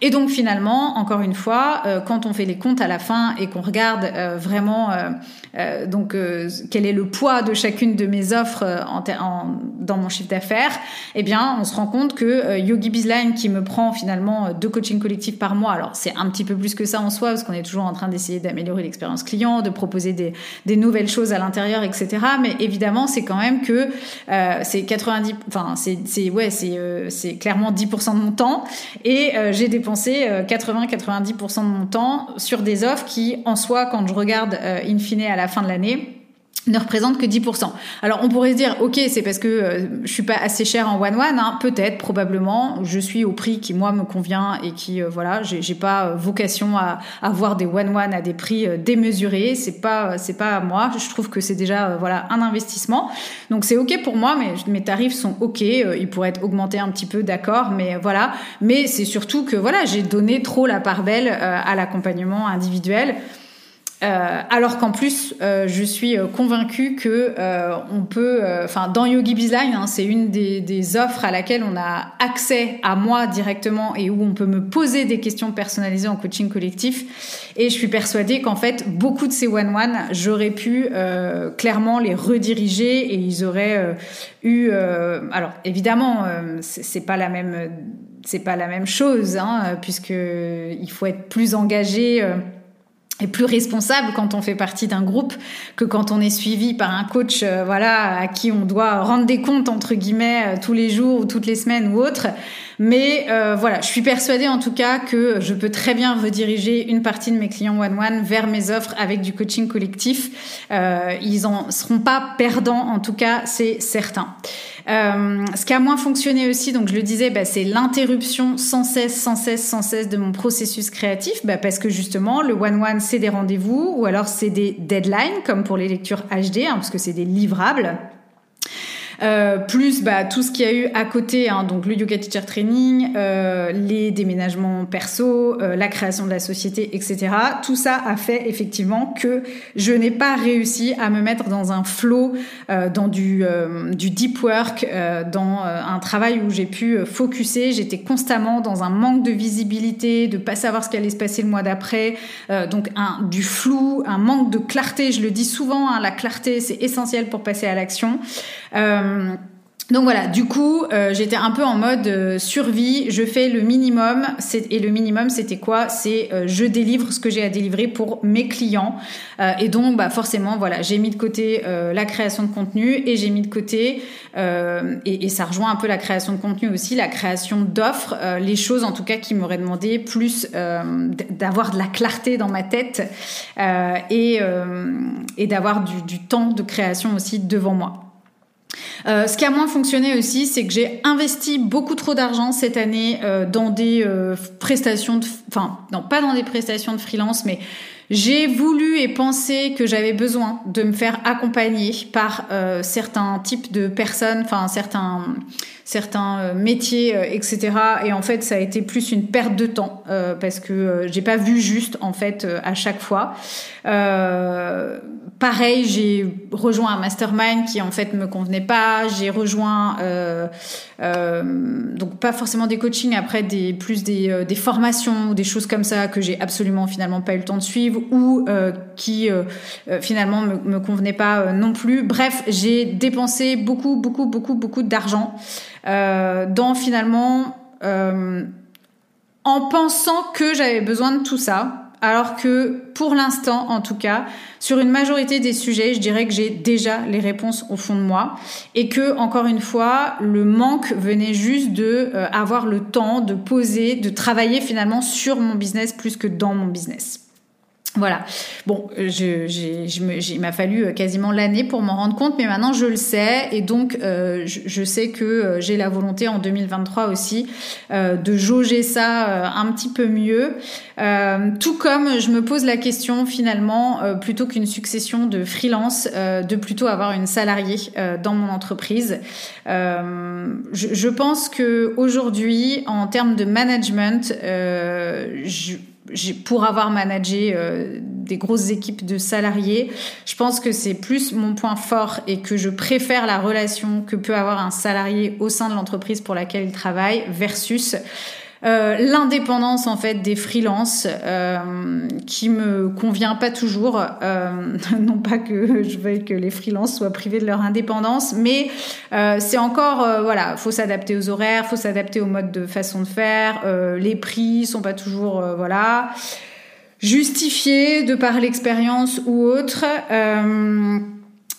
Et donc finalement, encore une fois, euh, quand on fait les comptes à la fin et qu'on regarde euh, vraiment euh, donc quel est le poids de chacune de mes offres dans mon chiffre d'affaires, eh bien, on se rend compte que Yogi Bizline qui me prend finalement deux coachings collectifs par mois, alors c'est un petit peu plus que ça en soi parce qu'on est toujours en train d'essayer d'améliorer l'expérience client, de proposer des, nouvelles choses à l'intérieur, etc. Mais évidemment, c'est quand même que c'est 90, enfin c'est ouais c'est clairement 10% de mon temps et j'ai dépensé 80-90% de mon temps sur des offres qui, en soi, quand je regarde euh, in fine à la fin de l'année, ne représente que 10%. Alors on pourrait se dire, ok, c'est parce que euh, je suis pas assez cher en one one, hein. peut-être, probablement. Je suis au prix qui moi me convient et qui euh, voilà, j'ai pas euh, vocation à, avoir des one one à des prix démesurés. C'est pas c'est pas à moi. Je trouve que c'est déjà voilà un investissement. Donc c'est ok pour moi, mais mes tarifs sont ok. ils pourraient être augmentés un petit peu, d'accord, mais voilà. Mais c'est surtout que voilà, j'ai donné trop la part belle à l'accompagnement individuel. Euh, alors qu'en plus, euh, je suis euh, convaincue que on peut, enfin dans Yogi Bizline, hein, c'est une des, des, offres à laquelle on a accès à moi directement et où on peut me poser des questions personnalisées en coaching collectif. Et je suis persuadée qu'en fait, beaucoup de ces one-one, j'aurais pu clairement les rediriger et ils auraient eu. alors évidemment, c'est pas la même, c'est pas la même chose, hein, puisque il faut être plus engagé est plus responsable quand on fait partie d'un groupe que quand on est suivi par un coach voilà à qui on doit rendre des comptes entre guillemets tous les jours ou toutes les semaines ou autres mais euh, voilà, je suis persuadée en tout cas que je peux très bien rediriger une partie de mes clients one-one vers mes offres avec du coaching collectif. Euh, ils en seront pas perdants, en tout cas, c'est certain. Euh, ce qui a moins fonctionné aussi, donc je le disais, bah, c'est l'interruption sans cesse, sans cesse, sans cesse de mon processus créatif, bah, parce que justement, le one-one, c'est des rendez-vous, ou alors c'est des deadlines, comme pour les lectures HD, hein, parce que c'est des livrables. Euh, plus bah, tout ce qu'il y a eu à côté, hein, donc le yoga teacher training, euh, les déménagements perso, euh, la création de la société, etc. Tout ça a fait effectivement que je n'ai pas réussi à me mettre dans un flow, dans du, du deep work, dans un travail où j'ai pu focuser. J'étais constamment dans un manque de visibilité, de pas savoir ce qui allait se passer le mois d'après, donc un, du flou, un manque de clarté. Je le dis souvent, hein, la clarté c'est essentiel pour passer à l'action. Euh, donc voilà, du coup, euh, j'étais un peu en mode euh, survie, je fais le minimum, et le minimum c'était quoi? C'est je délivre ce que j'ai à délivrer pour mes clients. et donc, bah, forcément, voilà, j'ai mis de côté la création de contenu et j'ai mis de côté, et, ça rejoint un peu la création de contenu aussi, la création d'offres, les choses en tout cas qui m'auraient demandé plus d'avoir de la clarté dans ma tête et, d'avoir du temps de création aussi devant moi. Euh, ce qui a moins fonctionné aussi, c'est que j'ai investi beaucoup trop d'argent cette année euh, dans des euh, prestations de, enfin non pas dans des prestations de freelance, mais j'ai voulu et pensé que j'avais besoin de me faire accompagner par certains types de personnes, enfin certains certains métiers, etc. Et en fait, ça a été plus une perte de temps parce que j'ai pas vu juste en fait à chaque fois. Pareil, j'ai rejoint un mastermind qui en fait me convenait pas. J'ai rejoint euh, euh, donc pas forcément des coachings, après des plus des, euh, des formations ou des choses comme ça que j'ai absolument finalement pas eu le temps de suivre ou qui finalement me, me convenaient pas non plus. Bref, j'ai dépensé beaucoup beaucoup beaucoup beaucoup d'argent dans finalement en pensant que j'avais besoin de tout ça alors que pour l'instant, en tout cas, sur une majorité des sujets, je dirais que j'ai déjà les réponses au fond de moi et que, encore une fois, le manque venait juste de euh, avoir le temps de poser, de travailler finalement sur mon business plus que dans mon business. Voilà. Bon, je, il m'a fallu euh, quasiment l'année pour m'en rendre compte, mais maintenant je le sais et donc euh, je, sais que euh, j'ai la volonté en 2023 aussi de jauger ça un petit peu mieux. tout comme je me pose la question finalement, plutôt qu'une succession de freelance, de plutôt avoir une salariée dans mon entreprise. Je, je, pense que aujourd'hui, en termes de management, je pour avoir managé euh, des grosses équipes de salariés, je pense que c'est plus mon point fort et que je préfère la relation que peut avoir un salarié au sein de l'entreprise pour laquelle il travaille versus euh, l'indépendance en fait des freelances euh, qui me convient pas toujours. Euh, [laughs] non pas que je veuille que les freelances soient privés de leur indépendance, mais euh, c'est encore voilà, faut s'adapter aux horaires, faut s'adapter au mode de façon de faire. les prix sont pas toujours voilà justifiés de par l'expérience ou autre.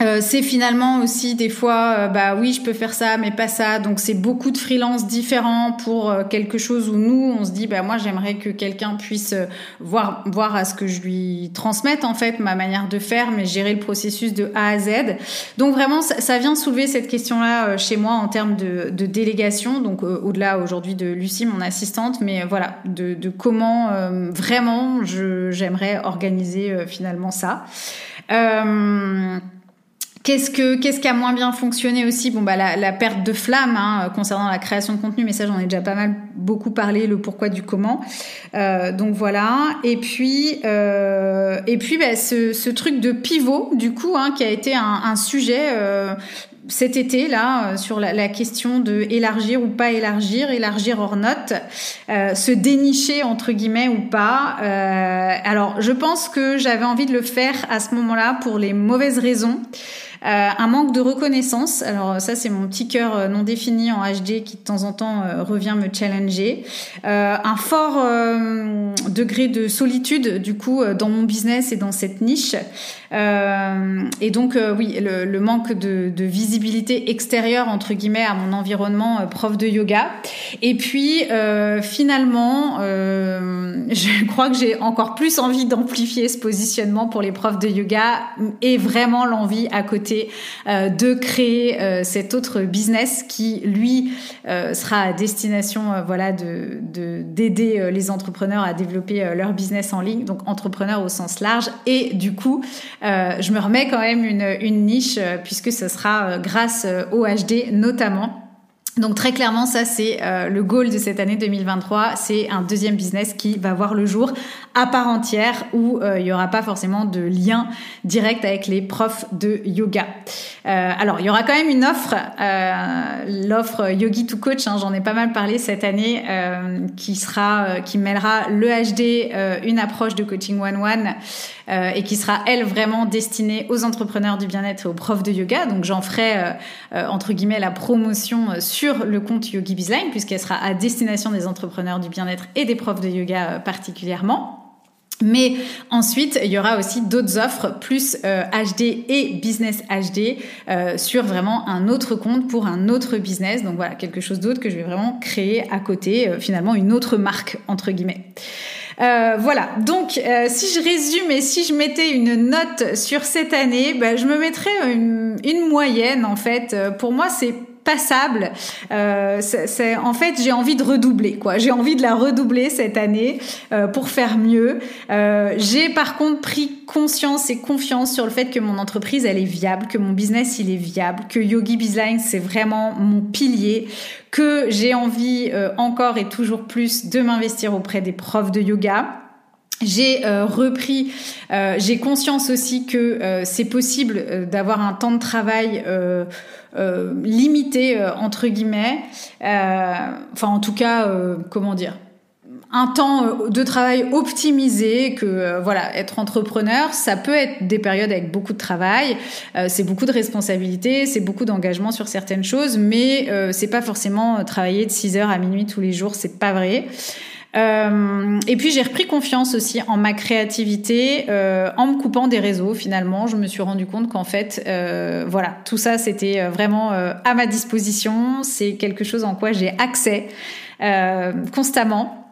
Euh, c'est finalement aussi des fois, euh, bah oui, je peux faire ça, mais pas ça. Donc c'est beaucoup de freelance différents pour euh, quelque chose où nous, on se dit, bah moi j'aimerais que quelqu'un puisse voir voir à ce que je lui transmette en fait ma manière de faire, mais gérer le processus de A à Z. Donc vraiment, ça, vient soulever cette question-là chez moi en termes de, délégation. Donc au-delà aujourd'hui de Lucie, mon assistante, mais voilà, de, comment vraiment j'aimerais organiser finalement ça. Qu'est-ce que qu'est-ce qui a moins bien fonctionné aussi? Bon bah la, la perte de flamme hein, concernant la création de contenu, mais ça j'en ai déjà pas mal beaucoup parlé, le pourquoi du comment. Euh, donc voilà. Et puis euh, et puis bah, ce, ce, truc de pivot du coup hein, qui a été un, un sujet euh, cet été là euh, sur la, la, question de élargir ou pas élargir, élargir hors note, euh, se dénicher entre guillemets ou pas. Euh, alors je pense que j'avais envie de le faire à ce moment-là pour les mauvaises raisons. Un manque de reconnaissance. Alors ça, c'est mon petit cœur non défini en HD qui de temps en temps revient me challenger. un fort degré de solitude du coup dans mon business et dans cette niche. Et donc oui, le, manque de, de, visibilité extérieure entre guillemets à mon environnement prof de yoga. Et puis finalement, [laughs] je crois que j'ai encore plus envie d'amplifier ce positionnement pour les profs de yoga et vraiment l'envie à côté euh, de créer euh, cet autre business qui lui euh, sera à destination voilà de d'aider les entrepreneurs à développer leur business en ligne donc entrepreneurs au sens large et du coup je me remets quand même une, une niche puisque ce sera grâce au HD notamment donc très clairement, ça c'est euh, le goal de cette année 2023. C'est un deuxième business qui va voir le jour à part entière où euh, il y aura pas forcément de lien direct avec les profs de yoga. Euh, alors il y aura quand même une offre, l'offre Yogi to Coach. Hein, J'en ai pas mal parlé cette année, qui sera, qui mêlera le HD, une approche de coaching one one euh, et qui sera elle vraiment destinée aux entrepreneurs du bien-être et aux profs de yoga. Donc j'en ferai euh, euh, entre guillemets la promotion sur le compte Yogi Bizline puisqu'elle sera à destination des entrepreneurs du bien-être et des profs de yoga particulièrement. Mais ensuite, il y aura aussi d'autres offres, plus HD et Business HD, sur vraiment un autre compte pour un autre business. Donc voilà, quelque chose d'autre que je vais vraiment créer à côté, finalement une autre marque, entre guillemets. Euh, voilà, donc euh, si je résume et si je mettais une note sur cette année, bah, je me mettrais une, une, moyenne en fait. Euh, pour moi, c'est passable. Euh, c'est en fait j'ai envie de redoubler quoi. J'ai envie de la redoubler cette année euh, pour faire mieux. Euh, j'ai par contre pris conscience et confiance sur le fait que mon entreprise elle est viable, que mon business il est viable, que Yogi Bizline c'est vraiment mon pilier, que j'ai envie euh, encore et toujours plus de m'investir auprès des profs de yoga j'ai euh, repris, euh, j'ai conscience aussi que euh, c'est possible d'avoir un temps de travail limité entre guillemets. enfin, en tout cas, comment dire un temps de travail optimisé, que voilà, être entrepreneur, ça peut être des périodes avec beaucoup de travail, c'est beaucoup de responsabilités, c'est beaucoup d'engagement sur certaines choses, mais c'est pas forcément travailler de 6 heures à minuit tous les jours, c'est pas vrai. Euh, et puis j'ai repris confiance aussi en ma créativité euh, en me coupant des réseaux. Finalement, je me suis rendu compte qu'en fait, euh, voilà, tout ça c'était euh, vraiment euh, à ma disposition. C'est quelque chose en quoi j'ai accès constamment.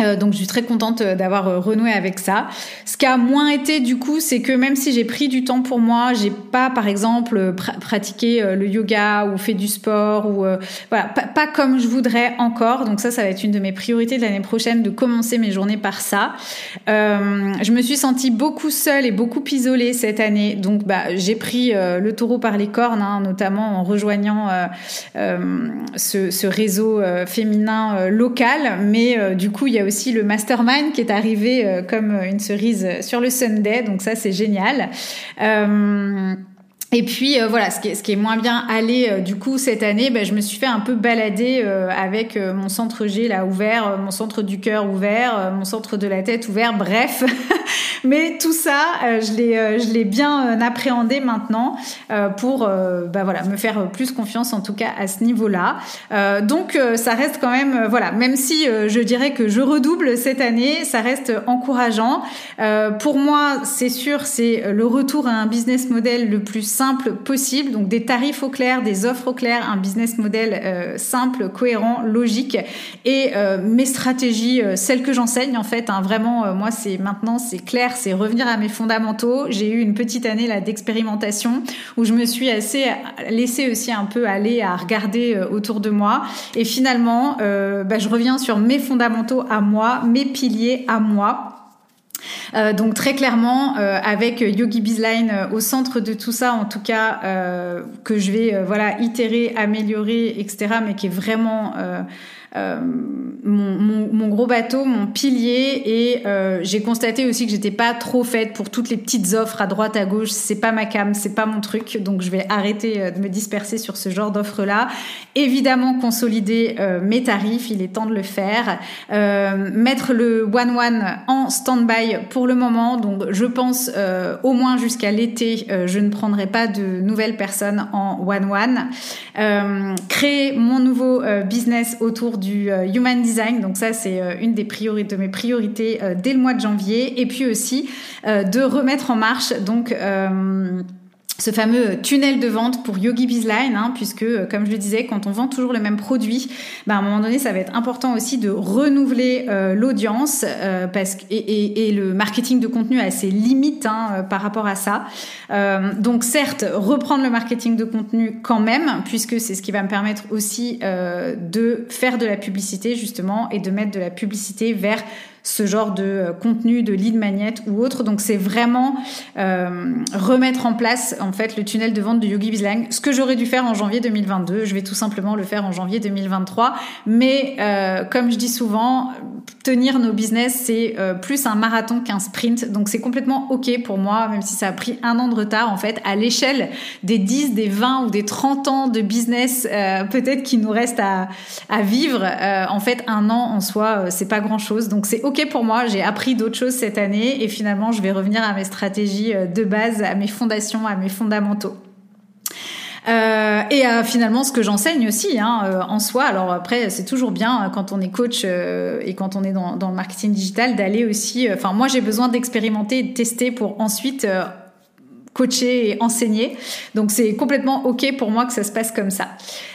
Euh, donc je suis très contente euh, d'avoir euh, renoué avec ça. Ce qui a moins été du coup, c'est que même si j'ai pris du temps pour moi, j'ai pas par exemple pratiqué le yoga ou fait du sport ou voilà, pas, comme je voudrais encore. Donc ça, ça va être une de mes priorités de l'année prochaine de commencer mes journées par ça. je me suis sentie beaucoup seule et beaucoup isolée cette année. Donc bah j'ai pris le taureau par les cornes, hein, notamment en rejoignant ce, réseau féminin local. Mais du coup, il y a aussi le mastermind qui est arrivé euh, comme une cerise sur le Sunday, donc ça c'est génial. Euh, et puis euh, voilà, ce qui, est, moins bien allé euh, du coup cette année, ben, je me suis fait un peu balader euh, avec mon centre G là ouvert, mon centre du cœur ouvert, mon centre de la tête ouvert, bref. [laughs] Mais tout ça, je l'ai je l'ai bien appréhendé maintenant pour ben, voilà me faire plus confiance en tout cas à ce niveau-là. donc ça reste quand même voilà, même si je dirais que je redouble cette année, ça reste encourageant. pour moi, c'est sûr, c'est le retour à un business model le plus simple possible, donc des tarifs au clair, des offres au clair, un business model euh, simple, cohérent, logique. Et euh, mes stratégies, euh, celles que j'enseigne en fait, hein, vraiment moi c'est maintenant c'est clair, c'est revenir à mes fondamentaux. J'ai eu une petite année là d'expérimentation où je me suis assez laissé aussi un peu aller à regarder autour de moi. Et finalement bah, je reviens sur mes fondamentaux à moi, mes piliers à moi euh, donc très clairement, euh, avec Yogi Bizline euh, au centre de tout ça, en tout cas, que je vais voilà itérer, améliorer, etc., mais qui est vraiment mon, gros bateau, mon pilier, et j'ai constaté aussi que j'étais pas trop faite pour toutes les petites offres à droite à gauche. C'est pas ma cam, c'est pas mon truc, donc je vais arrêter de me disperser sur ce genre d'offres là. Évidemment, consolider mes tarifs, il est temps de le faire. mettre le one one en stand-by pour le moment, donc je pense au moins jusqu'à l'été, je ne prendrai pas de nouvelles personnes en one-one. Euh, créer mon nouveau euh, business autour du euh, human design. Donc ça, c'est une des priorités, de mes priorités dès le mois de janvier. Et puis aussi de remettre en marche donc ce fameux tunnel de vente pour Yogi Bizline, hein, puisque, euh, comme je le disais, quand on vend toujours le même produit, bah, à un moment donné, ça va être important aussi de renouveler euh, l'audience euh, parce que, et, et, le marketing de contenu a ses limites hein, par rapport à ça. donc, certes, reprendre le marketing de contenu quand même, puisque c'est ce qui va me permettre aussi de faire de la publicité justement et de mettre de la publicité vers ce genre de euh, contenu, de lead magnet ou autre. Donc c'est vraiment euh, remettre en place en fait le tunnel de vente de Yogi Bizlang. Ce que j'aurais dû faire en janvier 2022, je vais tout simplement le faire en janvier 2023. Mais euh, comme je dis souvent, tenir nos business c'est plus un marathon qu'un sprint. Donc c'est complètement ok pour moi, même si ça a pris un an de retard en fait à l'échelle des 10, des 20 ou des 30 ans de business peut-être qui nous reste à, à vivre. en fait un an en soi c'est pas grand chose. Donc c'est ok pour moi, j'ai appris d'autres choses cette année et finalement je vais revenir à mes stratégies euh, de base, à mes fondations, à mes fondamentaux. Euh, et à finalement ce que j'enseigne aussi hein, euh, en soi. Alors après, c'est toujours bien quand on est coach et quand on est dans, dans le marketing digital d'aller aussi. Enfin, moi j'ai besoin d'expérimenter et de tester pour ensuite coacher et enseigner. Donc c'est complètement ok pour moi que ça se passe comme ça.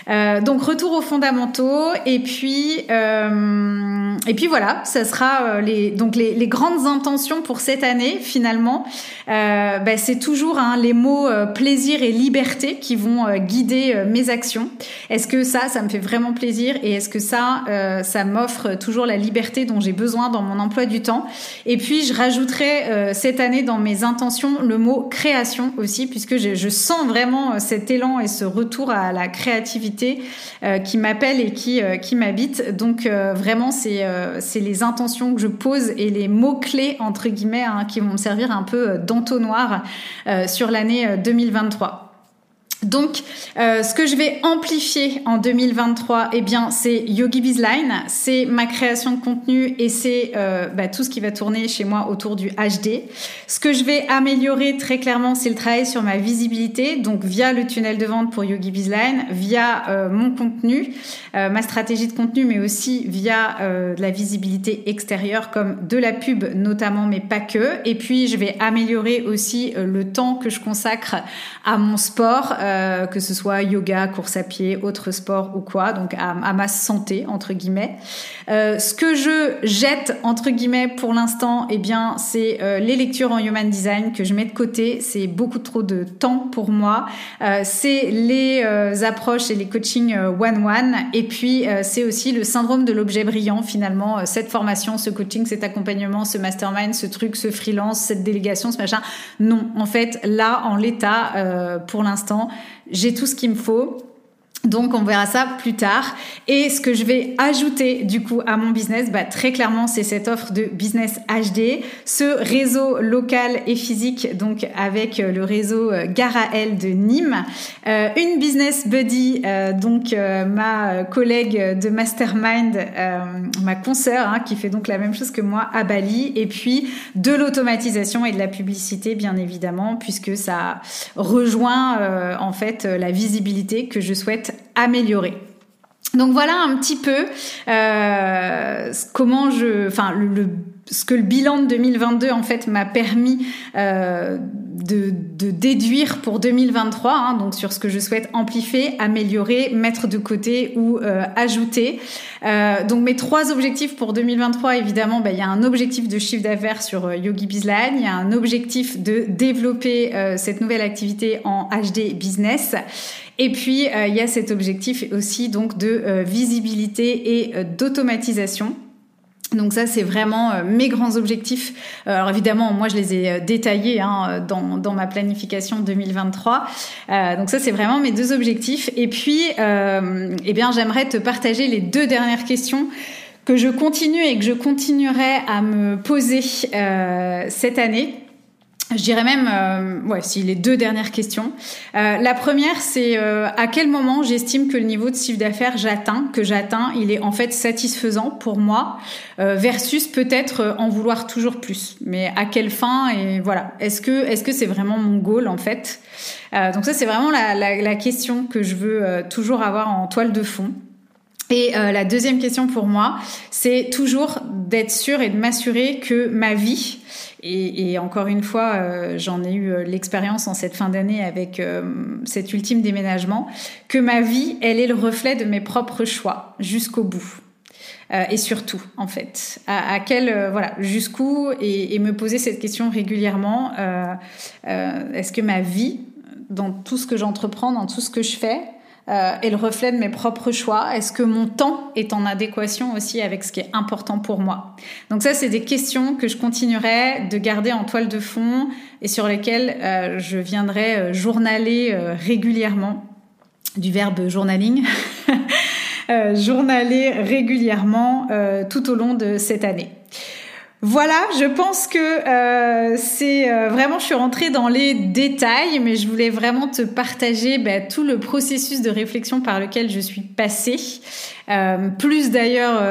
Euh, donc retour aux fondamentaux et puis euh, et puis voilà, ça sera euh, les donc les, les, grandes intentions pour cette année finalement. Euh, bah, c'est toujours hein, les mots euh, plaisir et liberté qui vont guider mes actions. Est-ce que ça, ça me fait vraiment plaisir et est-ce que ça, ça m'offre toujours la liberté dont j'ai besoin dans mon emploi du temps? Et puis je rajouterai cette année dans mes intentions le mot création aussi puisque je, sens vraiment cet élan et ce retour à la créativité euh, qui m'appelle et qui, euh, m'habite. Donc euh, vraiment, c'est c'est les intentions que je pose et les mots-clés, entre guillemets, hein, qui vont me servir un peu d'entonnoir sur l'année 2023. Donc, euh, ce que je vais amplifier en 2023, eh bien, c'est Yogi Bizline, c'est ma création de contenu et c'est euh, bah, tout ce qui va tourner chez moi autour du HD. Ce que je vais améliorer très clairement, c'est le travail sur ma visibilité, donc via le tunnel de vente pour Yogi Bizline, via euh, mon contenu, ma stratégie de contenu, mais aussi via de la visibilité extérieure comme de la pub notamment, mais pas que. Et puis, je vais améliorer aussi le temps que je consacre à mon sport. Que ce soit yoga, course à pied, autre sport ou quoi, donc à, ma santé entre guillemets. Euh, ce que je jette entre guillemets pour l'instant, eh bien, c'est euh, les lectures en human design que je mets de côté. C'est beaucoup trop de temps pour moi. c'est les approches et les coachings one one, et puis c'est aussi le syndrome de l'objet brillant finalement. cette formation, ce coaching, cet accompagnement, ce mastermind, ce truc, ce freelance, cette délégation, ce machin. Non, en fait, là, en l'état, pour l'instant, j'ai tout ce qu'il me faut. Donc on verra ça plus tard. Et ce que je vais ajouter du coup à mon business, bah, très clairement, c'est cette offre de business HD, ce réseau local et physique, donc avec euh, le réseau euh, Garaël de Nîmes, euh, une business buddy, donc ma collègue de mastermind, ma consoeur, hein, qui fait donc la même chose que moi à Bali, et puis de l'automatisation et de la publicité, bien évidemment, puisque ça rejoint en fait la visibilité que je souhaite améliorer. Donc voilà un petit peu euh, comment je, enfin ce que le bilan de 2022 en fait m'a permis euh, de, déduire pour 2023, hein, donc sur ce que je souhaite amplifier, améliorer, mettre de côté ou euh, ajouter. Donc mes trois objectifs pour 2023, évidemment, bah, il y a un objectif de chiffre d'affaires sur euh, Yogi Bizline, il y a un objectif de développer cette nouvelle activité en HD business. Et puis, il y a cet objectif aussi donc de visibilité et d'automatisation. Donc ça, c'est vraiment euh, mes grands objectifs. Euh, alors évidemment, moi, je les ai euh, détaillés hein, dans, dans, ma planification 2023. donc ça, c'est vraiment mes deux objectifs. Et puis, eh bien, j'aimerais te partager les deux dernières questions que je continue et que je continuerai à me poser cette année je dirais même, euh, ouais, si les deux dernières questions. Euh, la première, c'est euh, à quel moment j'estime que le niveau de chiffre d'affaires j'atteins, que j'atteins, il est en fait satisfaisant pour moi, euh, versus peut-être en vouloir toujours plus. Mais à quelle fin et voilà. Est-ce que est-ce que c'est vraiment mon goal en fait? Donc ça, c'est vraiment la, la, la, question que je veux toujours avoir en toile de fond. Et la deuxième question pour moi, c'est toujours d'être sûr et de m'assurer que ma vie et, encore une fois, euh, j'en ai eu euh, l'expérience en cette fin d'année avec euh, cet ultime déménagement, que ma vie, elle est le reflet de mes propres choix jusqu'au bout. et surtout, en fait, à, quel voilà jusqu'où et, et, me poser cette question régulièrement. Est-ce que ma vie, dans tout ce que j'entreprends, dans tout ce que je fais, euh, et le reflet de mes propres choix Est-ce que mon temps est en adéquation aussi avec ce qui est important pour moi? Donc ça, c'est des questions que je continuerai de garder en toile de fond et sur lesquelles euh, je viendrai euh, journaler euh, régulièrement, du verbe journaling. [laughs] journaler régulièrement tout au long de cette année. Voilà, je pense que euh, c'est euh, vraiment, je suis rentrée dans les détails, mais je voulais vraiment te partager bah, tout le processus de réflexion par lequel je suis passée euh, plus d'ailleurs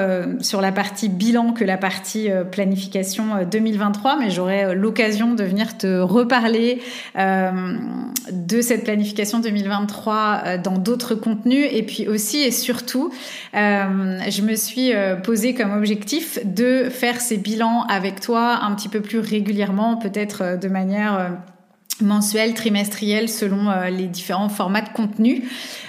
sur la partie bilan que la partie planification 2023, mais j'aurai l'occasion de venir te reparler de cette planification 2023 dans d'autres contenus. Et puis aussi et surtout, je me suis posé comme objectif de faire ces bilans avec toi un petit peu plus régulièrement, peut-être de manière mensuel, trimestriel, selon euh, les différents formats de contenu.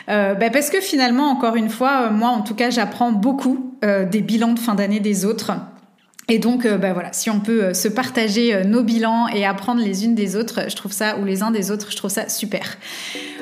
Euh, bah, parce que finalement, encore une fois, euh, moi en tout cas, j'apprends beaucoup des bilans de fin d'année des autres. Et donc, bah voilà, si on peut se partager nos bilans et apprendre les unes des autres, je trouve ça, ou les uns des autres, je trouve ça super.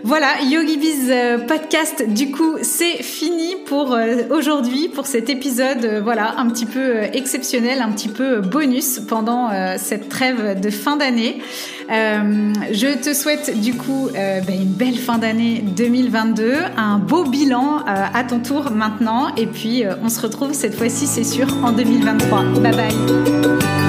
Voilà, Yogi Biz euh, podcast, du coup, c'est fini pour euh, aujourd'hui, pour cet épisode, euh, voilà, un petit peu exceptionnel, un petit peu bonus pendant cette trêve de fin d'année. Je te souhaite du coup ben, une belle fin d'année 2022, un beau bilan à ton tour maintenant, et puis on se retrouve cette fois-ci, c'est sûr, en 2023. Bye bye